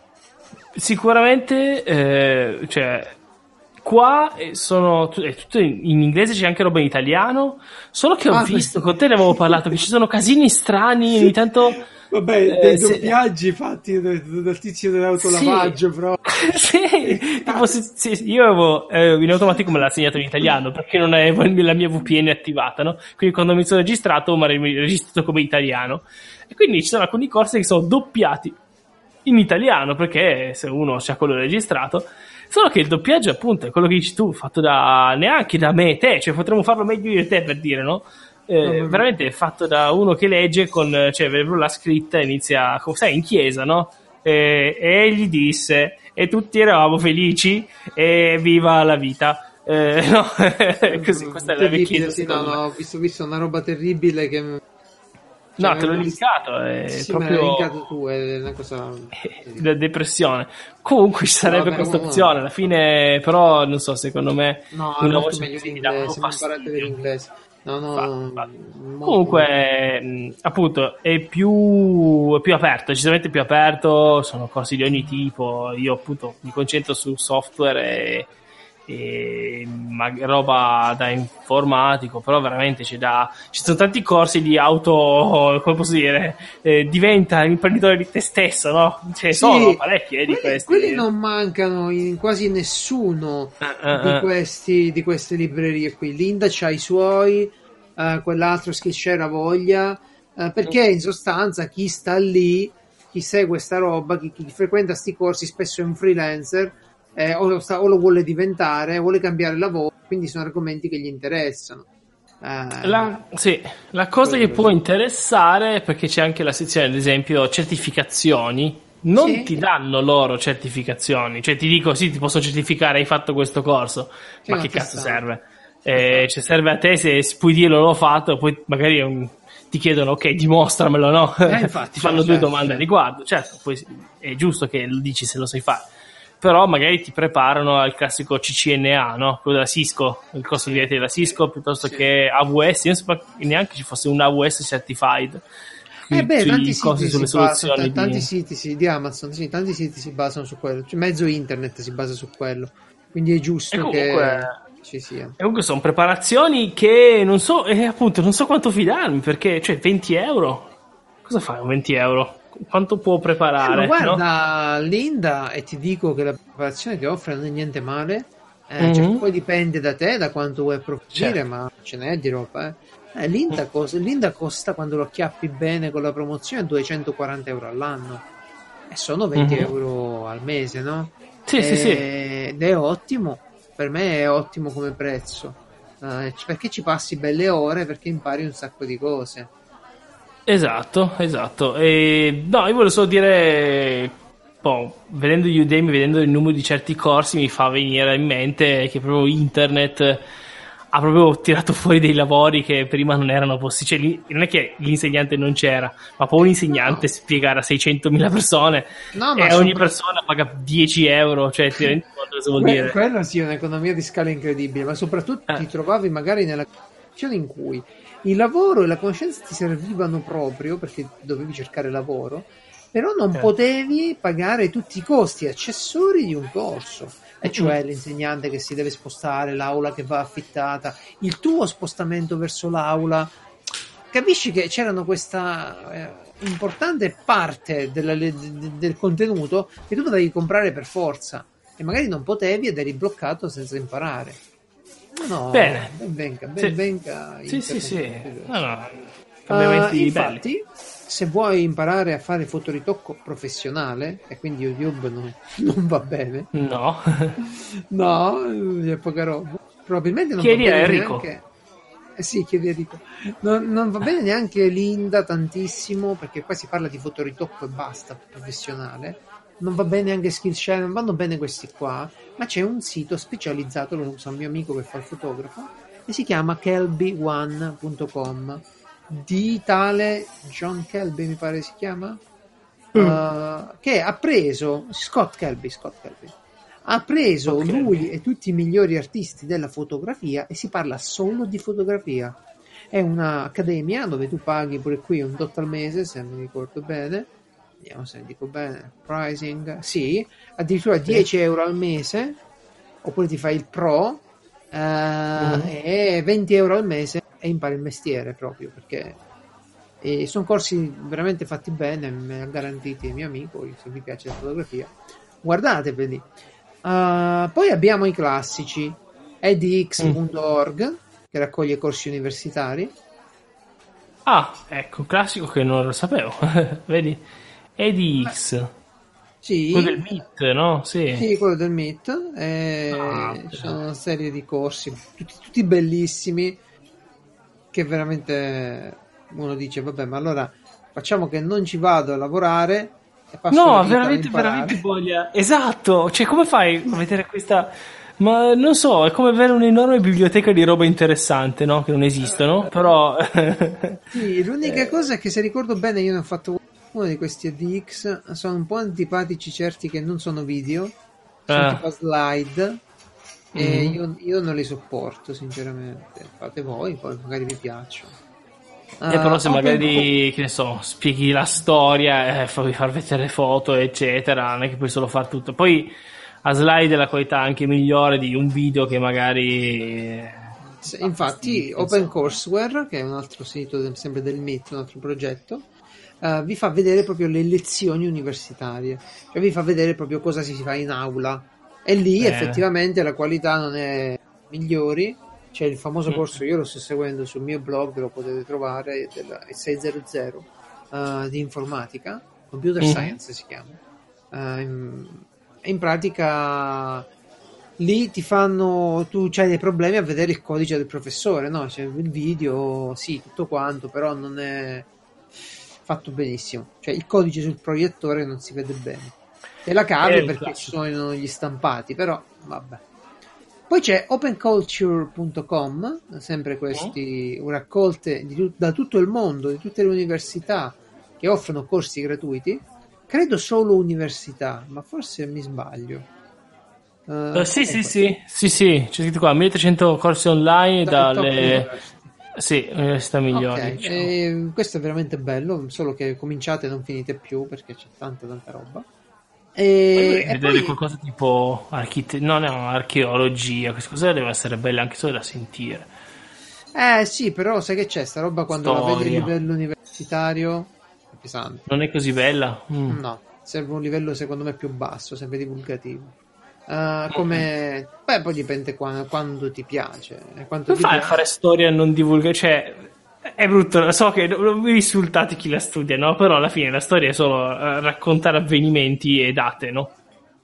Sicuramente, eh, cioè, qua eh, sono è tutto in, in inglese, c'è anche roba in italiano. Solo che ho Ah, visto, beh. con te ne avevo parlato, che ci sono casini strani, ogni tanto. Vabbè, Eh, dei se- doppiaggi fatti dal, dal tizio dell'autolavaggio, però. sì, tipo se, se- io avevo eh, in automatico me l'ha segnato in italiano perché non avevo la mia VPN attivata, no? Quindi quando mi sono registrato mi ha registrato come italiano. E quindi ci sono alcuni corsi che sono doppiati in italiano perché se uno ha quello registrato. Solo che il doppiaggio, appunto, è quello che dici tu, fatto da neanche da me e te, cioè potremmo farlo meglio io e te per dire, no? Eh, No, veramente è fatto da uno che legge con, cioè, la scritta inizia, come sai, in chiesa, no? E, e egli disse, e tutti eravamo felici, e viva la vita. Eh, no, così, questa è la vecchia. sì, no, no, ho visto, visto una roba terribile che... No, cioè, te l'ho linkato, è Sì, me l'hai proprio linkato tu, è una cosa... la depressione. Comunque ci sarebbe questa no, no. opzione, alla fine, però non so, secondo me No, una voce meglio così in mi dà inglese, proprio mi imparate l'inglese. No, no, infatti. molto- Comunque, mh, appunto, è più, è più aperto, decisamente più aperto, sono corsi di ogni tipo, io appunto mi concentro su software e, e ma- roba da informatico, però veramente c'è da, ci sono tanti corsi di auto, come posso dire, eh, diventa imprenditore di te stesso, no? Ce ne Sì, sono parecchi eh, di questi. quelli non mancano in quasi nessuno Eh, eh, di, eh. questi, di queste librerie qui. Linda c'ha i suoi, eh, quell'altro Skillshare ha voglia, eh, perché in sostanza chi sta lì, chi segue sta roba, chi, chi frequenta sti corsi spesso è un freelancer eh, o, lo sta- o lo vuole diventare, vuole cambiare lavoro, quindi sono argomenti che gli interessano. Eh, La, sì, la cosa che può interessare, perché c'è anche la sezione, ad esempio, certificazioni, non Sì. ti danno loro certificazioni, cioè ti dico sì, ti posso certificare, hai fatto questo corso, Sì, ma che cazzo sta? serve? Eh, cioè serve a te se puoi dirlo l'ho fatto, poi magari um, ti chiedono ok, dimostramelo, no? Eh, infatti, ti fanno certo, due domande a certo. riguardo, certo, poi è giusto che lo dici se lo sai fare. Però magari ti preparano al classico CCNA, no? Quello della Cisco, il corso di rete della Cisco, piuttosto Sì. che AWS. Io non sapevo neanche ci fosse un AWS certified. Eh beh, tanti siti, sulle si basano, t- tanti di... siti sì, di Amazon, sì, tanti siti si basano su quello, cioè mezzo internet si basa su quello, quindi è giusto comunque- che ci sia. E comunque sono preparazioni che non so, e appunto non so quanto fidarmi, perché, cioè, 20 euro? Cosa fai con 20 euro? Quanto può Eh, preparare? no? guarda, Linda, e ti dico che la preparazione che offre non è niente male, eh, Mhm. cioè, poi dipende da te, da quanto vuoi approfondire, Certo. ma ce n'è di roba, eh. Eh, Linda, costa, Linda costa, quando lo acchiappi bene con la promozione, 240 euro all'anno, e sono 20 Mhm. euro al mese, no? Sì, sì, sì. Ed è ottimo, per me è ottimo come prezzo, eh, perché ci passi belle ore, perché impari un sacco di cose. Esatto, esatto. E, no, io volevo solo dire, boh, vedendo Udemy, vedendo il numero di certi corsi, mi fa venire in mente che proprio internet ha proprio tirato fuori dei lavori che prima non erano possibili. Cioè, non è che l'insegnante non c'era, ma poi un insegnante No. spiegare a 600.000 persone No, e ogni persona paga 10 euro, cioè ti rendi conto cosa vuol dire? Quello sì, è un'economia di scala incredibile, ma soprattutto Eh. ti trovavi magari nella situazione in cui il lavoro e la conoscenza ti servivano proprio perché dovevi cercare lavoro, però non Eh. potevi pagare tutti i costi accessori di un corso, e cioè l'insegnante che si deve spostare, l'aula che va affittata, il tuo spostamento verso l'aula. Capisci che c'erano questa eh, importante parte della- de- del contenuto che tu dovevi comprare per forza. E magari non potevi ed eri bloccato senza imparare. No, Bene. ben venga, ben Sì. venga. Sì, sì, sì. No, no. Uh, Cambiamenti belli. infatti, se vuoi imparare a fare fotoritocco professionale, e quindi YouTube non, non va bene, No. no, c'è poca roba. Probabilmente non Chiedi va a bene Enrico. neanche. Eh sì, chiedi a Enrico. Non, non va bene neanche Linda tantissimo, perché qua si parla di fotoritocco e basta, professionale. Non va bene anche Skillshare, non vanno bene questi qua, ma c'è un sito specializzato, lo usa un mio amico che fa il fotografo, e si chiama kelby1.com di tale John Kelby mi pare si chiama? Uh, che ha preso Scott Kelby, Scott Kelby. Ha preso Ok. lui e tutti i migliori artisti della fotografia e si parla solo di fotografia. È un'accademia dove tu paghi pure qui un tot al mese se mi ricordo bene vediamo se dico bene pricing sì addirittura 10 euro al mese oppure ti fai il pro eh, Mhm. e 20 euro al mese e impari il mestiere proprio perché e sono corsi veramente fatti bene me li ha garantiti il mio amico se vi piace la fotografia guardateveli Uh, poi abbiamo i classici edx.org che raccoglie corsi universitari Ah, ecco, classico che non lo sapevo. Vedi? EDX. sì, Quello del Meet, no? Sì. Sì, quello del Meet. eh, Ah, sono una serie di corsi, tutti, tutti bellissimi, che veramente uno dice, vabbè, ma allora facciamo che non ci vado a lavorare e No, veramente, veramente voglia. Esatto, cioè come fai a vedere questa... Ma non so, è come avere un'enorme biblioteca di roba interessante, no? Che non esistono, però... Sì, l'unica cosa è che se ricordo bene io ne ho fatto uno di questi EDX, sono un po' antipatici certi che non sono video, sono Ah. tipo slide, e Mhm. io, io non li sopporto sinceramente, fate voi, poi magari vi piacciono. E però se open- magari, che ne so, spieghi la storia, eh, fai far vedere le foto, eccetera, non è che puoi solo fare tutto. Poi a slide è la qualità anche migliore di un video che magari... Sì, infatti, OpenCourseWare, che è un altro sito sempre del MIT, un altro progetto, eh, vi fa vedere proprio le lezioni universitarie, cioè vi fa vedere proprio cosa si fa in aula. E lì Eh. effettivamente la qualità non è migliori. C'è il famoso Mm. corso, io lo sto seguendo sul mio blog, lo potete trovare, del 600 eh, di informatica, computer Mhm. science si chiama. Eh, in, in pratica lì ti fanno tu c'hai dei problemi a vedere il codice del professore no c'è il video sì tutto quanto però non è fatto benissimo. Cioè il codice sul proiettore non si vede bene. E la cavi perché ci sono gli stampati però vabbè. Poi c'è openculture.com sempre questi raccolte di da tutto il mondo di tutte le università che offrono corsi gratuiti. Credo solo università ma forse mi sbaglio. Eh, Eh, sì, sì, comunque, sì, sì, sì, c'è scritto qua 1300 corsi online da- dalle. Sì, università migliori. Ok, diciamo. eh, questo è veramente bello, solo che cominciate e non finite più perché c'è tanta tanta roba. E, e vedere poi- qualcosa tipo archite- no, no, archeologia, queste cose devono essere belle anche solo da sentire. eh sì, però sai che c'è sta roba quando la vedi a Storia. livello universitario è pesante. Non è così bella? Mm. No, serve un livello secondo me più basso, sempre divulgativo. Eh, come beh, poi dipende qua- quando ti piace. eh, Quanto ti fai piace. fare storia e non divulgare? Cioè, è brutto, so che non vi insultate chi la studia, no? Però alla fine la storia è solo eh, raccontare avvenimenti e date, no?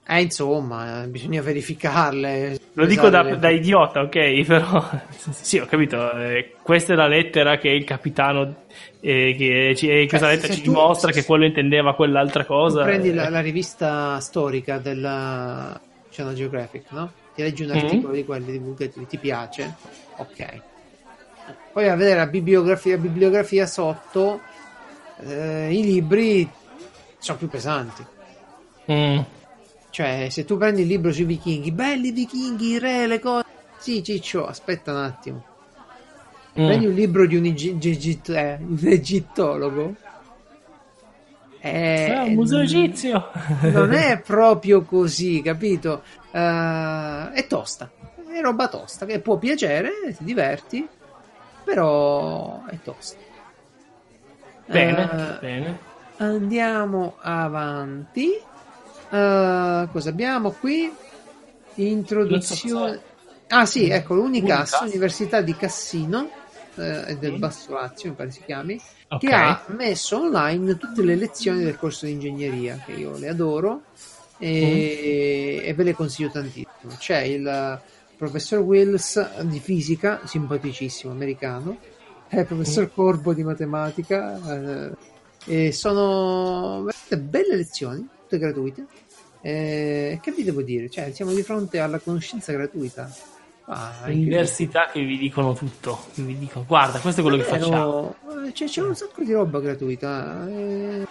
Eh, insomma, bisogna verificarle. Lo dico da, le- da idiota, ok? Però sì, ho capito. eh, questa è la lettera che il capitano. eh, che ci, eh, questa lettera se ci tu- dimostra che quello intendeva quell'altra cosa. Prendi la, la rivista storica della National Geographic, no? Ti leggi un Mhm. articolo di quelli divulgativi, ti piace? Ok. Poi a vedere la bibliografia, bibliografia sotto, eh, i libri sono più pesanti. mm, Cioè, se tu prendi il libro sui vichinghi, belli vichinghi, re, le cose. Sì, Ciccio, aspetta un attimo. mm. Prendi un libro di un, egi- egit- eh, un egittologo. Eh, Ah, un museo egizio. non è proprio così, capito? Eh, è tosta, è roba tosta che può piacere, ti diverti, però è tosta. bene, Eh, bene. Andiamo avanti. Eh, cosa abbiamo qui? Introduzione. Ah sì, ecco, l'Unicas, Unicas. Università di Cassino, eh, del Mm. Basso Lazio, mi pare si chiami, Ok. che ha messo online tutte le lezioni del corso di ingegneria, che io le adoro e, e ve le consiglio tantissimo. C'è il professor Wills di fisica, simpaticissimo, americano, e il professor Corbo di matematica, eh, e sono veramente belle lezioni, tutte gratuite. Eh, che vi devo dire? Cioè, siamo di fronte alla conoscenza gratuita. Ah, Università che vi dicono tutto. che Vi dicono, guarda, questo è quello che facciamo. Però, eh, c'è, c'è un sacco di roba gratuita. eh.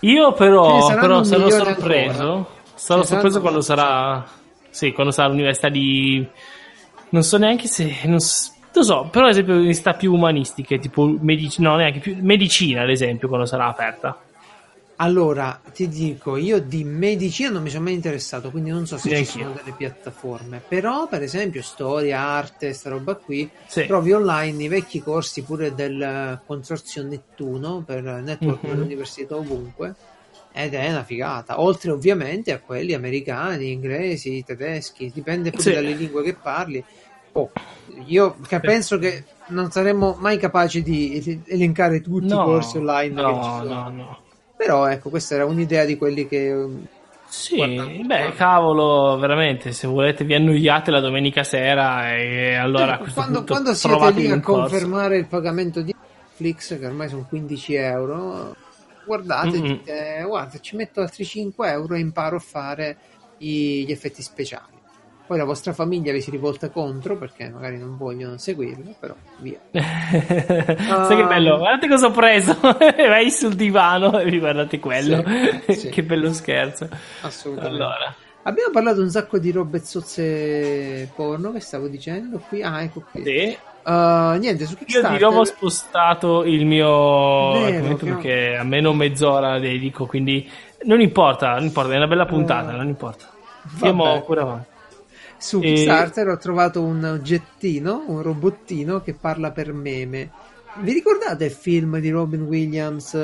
Io però, però sarò sorpreso. ancora. Sarò ne sorpreso quando sarà. Sì, quando sarà l'università di. Non so neanche se. Non s- lo so, però ad esempio università più umanistiche, tipo medicina, no, neanche più. Medicina, ad esempio, quando sarà aperta. Allora, ti dico, io di medicina non mi sono mai interessato, quindi non so se ci Neanch'io. sono delle piattaforme. Però, per esempio, storia, arte, sta roba qui, Sì. trovi online i vecchi corsi pure del consorzio Nettuno per network Mhm. dell'università ovunque. Ed è una figata, oltre ovviamente a quelli americani, inglesi, tedeschi, dipende pure Sì. dalle lingue che parli. Oh, io che penso che non saremmo mai capaci di elencare tutti i No, corsi online che ci no, no, no. Però ecco, questa era un'idea di quelli che... um, Sì, Guarda, beh, cavolo, veramente, se volete vi annoiate la domenica sera e allora questo quando, quando siete lì a confermare il pagamento di Netflix, che ormai sono 15 euro, guardate, Mm-mm. dite, guarda, ci metto altri 5 euro e imparo a fare i- gli effetti speciali. Poi la vostra famiglia vi si rivolta contro perché magari non vogliono seguirlo, però via. Sai che bello, guardate cosa ho preso. Vai sul divano e vi guardate quello. Sì, sì. che bello scherzo. Assolutamente. Allora, Abbiamo parlato un sacco di robe zozze porno che stavo dicendo qui. Ah, ecco qui. sì. Uh, niente, su Io di nuovo ho spostato il mio Vero, argomento che- perché a meno mezz'ora dedico, quindi non importa, non importa, è una bella puntata, Eh, non importa. Andiamo pure avanti. Su E- Kickstarter ho trovato un oggettino, un robottino che parla per meme. Vi ricordate il film di Robin Williams?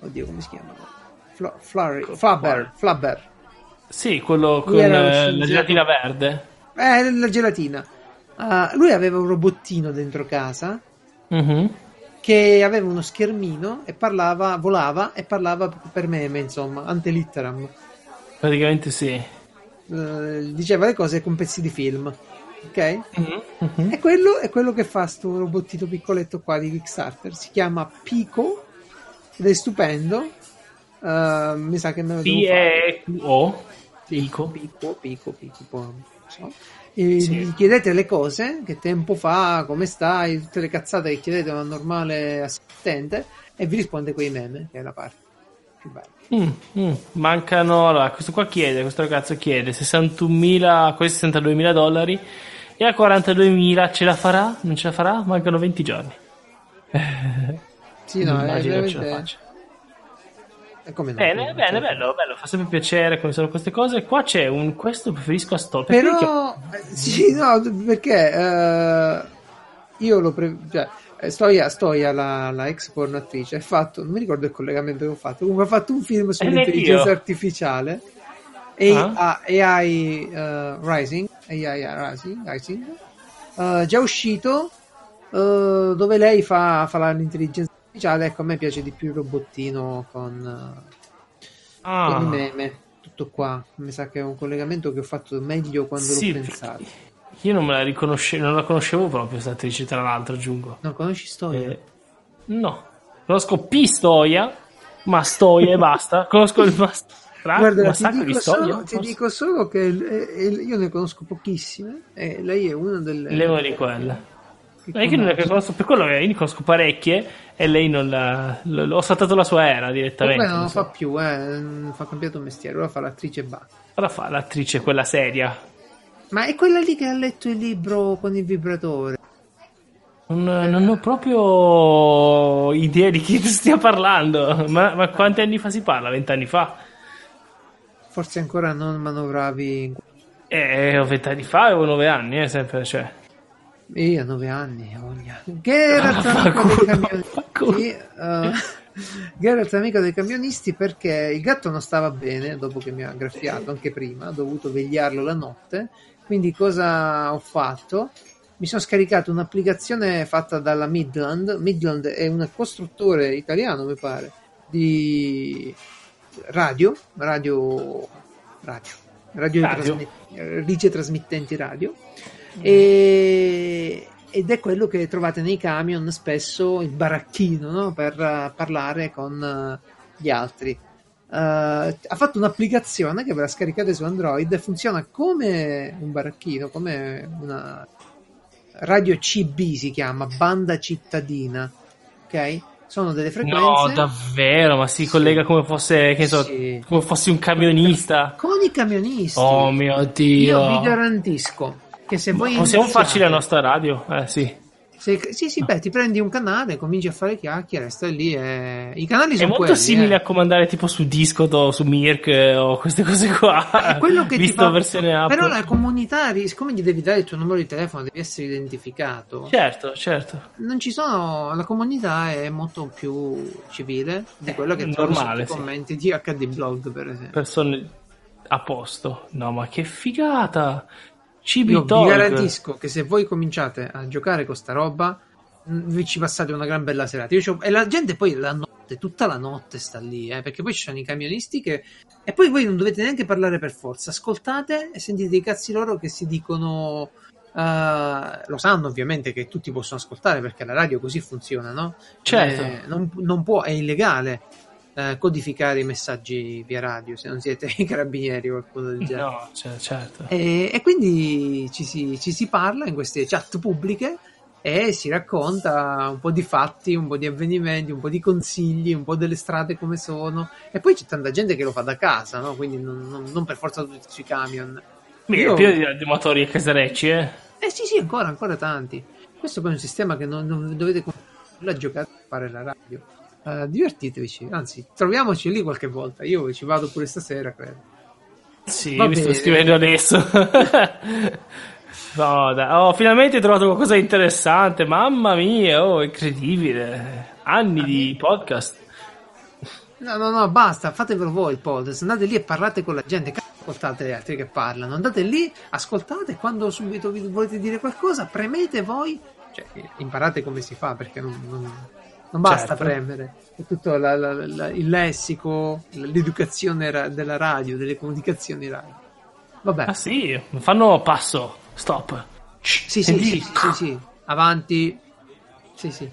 Oddio, come si chiama? Fla- Flurry- Flubber, Flubber. Sì, quello con eh, la gelatina verde. Eh, la gelatina. Ah, lui aveva un robottino dentro casa Mhm. che aveva uno schermino e parlava, volava e parlava per meme, insomma, ante litteram. Praticamente sì. Eh, diceva le cose con pezzi di film. Ok? Mhm, mhm. E quello è quello che fa sto robottino piccoletto qua di Kickstarter. Si chiama Pico ed è stupendo. Eh, mi sa che me lo devo fare. P-E-Q-O. Pico. Pico, Pico, Pico, so. Sì. chiedete le cose, che tempo fa, come stai, tutte le cazzate che chiedete a un normale assistente e vi risponde quei meme, che è la parte più bella. Mm, mm. Mancano, allora, questo qua chiede, questo ragazzo chiede 61.000, quasi 62.000 dollari e a 42.000 ce la farà? Non ce la farà? Mancano 20 giorni. Sì, no, è Immagino che ce la veramente... faccia. è come no, Bene, come- bene, bello, bello, fa sempre piacere come sono queste cose. Qua c'è un, questo preferisco a Stol. perché Però, eh, sì, no, perché eh, io lo pre- cioè, eh, Stoia, Stoia la, la ex pornatrice, ha fatto, non mi ricordo il collegamento che ho fatto, comunque ha fatto un film sull'intelligenza io. artificiale e Ah. AI eh, Rising, AI Rising, Rising eh, già uscito eh, dove lei fa, fa l'intelligenza artificiale, ecco a me piace di più il robottino con... eh, Ah, con i meme, tutto qua. Mi sa che è un collegamento che ho fatto meglio quando sì, l'ho pensato. Io non me la riconoscevo, non la conoscevo proprio questa attrice, tra l'altro, aggiungo. Non conosci storia? Eh, no, conosco Pistoia, ma Stoia e basta. Conosco il tra- Guarda, ti di Stoia. solo, ti dico solo che eh, io ne conosco pochissime e lei è una delle... Le una di quelle. è che non è che conosco. per quello che io ne conosco parecchie e lei non la, l- l'ho saltato la sua era direttamente. Comunque non non lo so. fa più, eh, fa cambiato mestiere, ora fa l'attrice e basta. Cosa fa l'attrice, quella seria? Ma è quella lì che ha letto il libro con il vibratore. Non, non ho proprio idea di chi stia parlando. Ma, ma quanti anni fa si parla? Vent'anni fa? Forse ancora non manovravi. Eh, vent'anni fa avevo nove anni, eh, sempre, cioè. Io a nove anni, voglia. Era Ah, fa dei culo, camioni. fa culo. Sì, eh, Geralt amico dei camionisti perché il gatto non stava bene dopo che mi ha graffiato, anche prima, ho dovuto vegliarlo la notte. Quindi cosa ho fatto? Mi sono scaricato un'applicazione fatta dalla Midland. Midland è un costruttore italiano, mi pare, di radio, radio, radio, radio, Radio. trasmet- trasmittenti radio. E, ed è quello che trovate nei camion spesso il baracchino no? per eh, parlare con eh, gli altri. Eh, ha fatto un'applicazione che ve la scaricate su Android e funziona come un baracchino, come una radio CB si chiama, banda cittadina. Ok? Sono delle frequenze. No, davvero, ma si Sì. collega come fosse, che so, Sì. come fossi un camionista. Con i camionisti. Oh mio Io Dio. vi garantisco che se voi Possiamo iniziate- farci la nostra radio? Eh sì. Se- sì, sì, beh, ti prendi un canale, cominci a fare chiacchiere, stai lì e... I canali È sono molto quelli, simile eh. a comandare tipo su Discord o su Mirk eh, o queste cose qua. È quello che ti Visto fa- versione app. Però la comunità, siccome gli devi dare il tuo numero di telefono, devi essere identificato. Certo, certo. Non ci sono, la comunità è molto più civile di quello che Eh, trovi normale, sotto i sì. commenti di HD Blog, per esempio. Persone a posto. No, ma che figata. Io vi Cibi garantisco che se voi cominciate a giocare con sta roba, vi ci passate una gran bella serata. E la gente poi la notte, tutta la notte sta lì, eh, perché poi ci sono i camionisti che. E poi voi non dovete neanche parlare per forza. Ascoltate e sentite i cazzi loro che si dicono. eh, lo sanno ovviamente che tutti possono ascoltare perché la radio così funziona, no? Certo. Eh, non, non può, è illegale eh, codificare i messaggi via radio se non siete i carabinieri o qualcosa del genere. No, cioè, certo. E, e quindi ci si, ci si parla in queste chat pubbliche e si racconta un po' di fatti, un po' di avvenimenti, un po' di consigli, un po' delle strade come sono. E poi c'è tanta gente che lo fa da casa, no? quindi non, non- non per forza tutti sui camion. Beh, Io- pieno di, di motori e casarecci, eh. Eh sì, sì, ancora, ancora tanti. Questo poi è un sistema che non, non dovete la giocare a fare la radio. Eh, divertitevi, anzi, troviamoci lì qualche volta. Io ci vado pure stasera, credo. Sì, Va mi sto bene. scrivendo adesso. no, dai. Oh, finalmente ho trovato qualcosa di interessante. Mamma mia, oh, incredibile. Anni di podcast. No, no, no, basta, fatevelo voi il podcast. Andate lì e parlate con la gente. Ascoltate gli altri che parlano. Andate lì, ascoltate. Quando subito vi volete dire qualcosa, premete voi. Cioè, imparate come si fa perché non, non- non basta Certo. premere. È tutto la- la- la- il lessico, l'educazione ra- della radio, delle comunicazioni radio. Vabbè, Ah sì, fanno passo. Stop. sì, sì, sì, sì, sì, avanti. Sì, sì.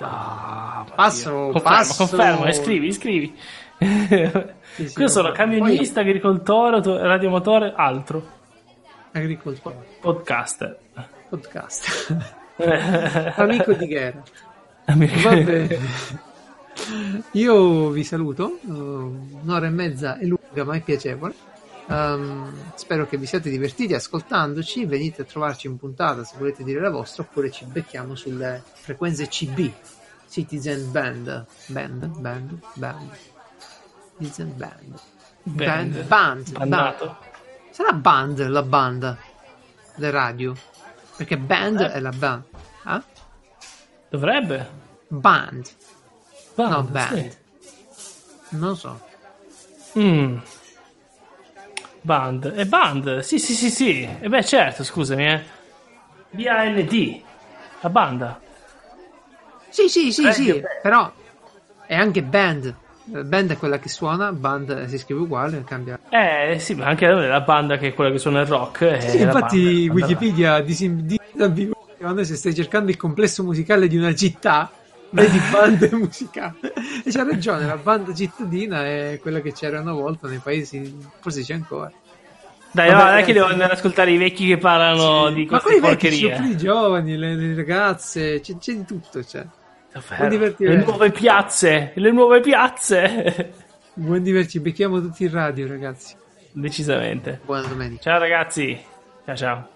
Ah, Passo, confermo, passo. confermo, eh, scrivi, scrivi. Sì, sì, Io sono no, camionista, agricoltore, auto- radiomotore, altro. Agricoltore, Podcaster. podcast. Amico di Geralt. Io vi saluto. uh, Un'ora e mezza è lunga, ma è piacevole. Um, spero che vi siate divertiti ascoltandoci. Venite a trovarci in puntata se volete dire la vostra, oppure ci becchiamo sulle frequenze CB. Citizen Band. Band, band, band. Citizen Band. Band. Band, band. Sarà band la banda le radio? Perché band Eh. è la band. Ah? Dovrebbe. Band. Band, No, band. sì. Non so. Mm. Band. È band. Sì, sì, sì, sì. E beh, certo, scusami, eh. B-A-N-D. La banda. Sì, sì, sì, Radio sì, band. però è anche band. Eh, Band è quella che suona, band si scrive uguale, cambia. Eh, sì, ma anche la banda che è quella che suona il rock. È Sì, infatti banda, la banda Disim- disambiguazione se stai cercando il complesso musicale di una città, vedi bande musicali. E c'ha ragione, la banda cittadina è quella che c'era una volta nei paesi, forse c'è ancora. Dai, no, Vabbè, non è che eh, devo sì. andare ad ascoltare i vecchi che parlano di Ma queste poi porcherie. pure i giovani, le, le ragazze, c'è, c'è di tutto, c'è. Davvero. Divertimento. Le nuove piazze, le nuove piazze. Buon divertirci, becchiamo tutti in radio, ragazzi. Decisamente. Buona domenica. Ciao ragazzi. Ciao ciao.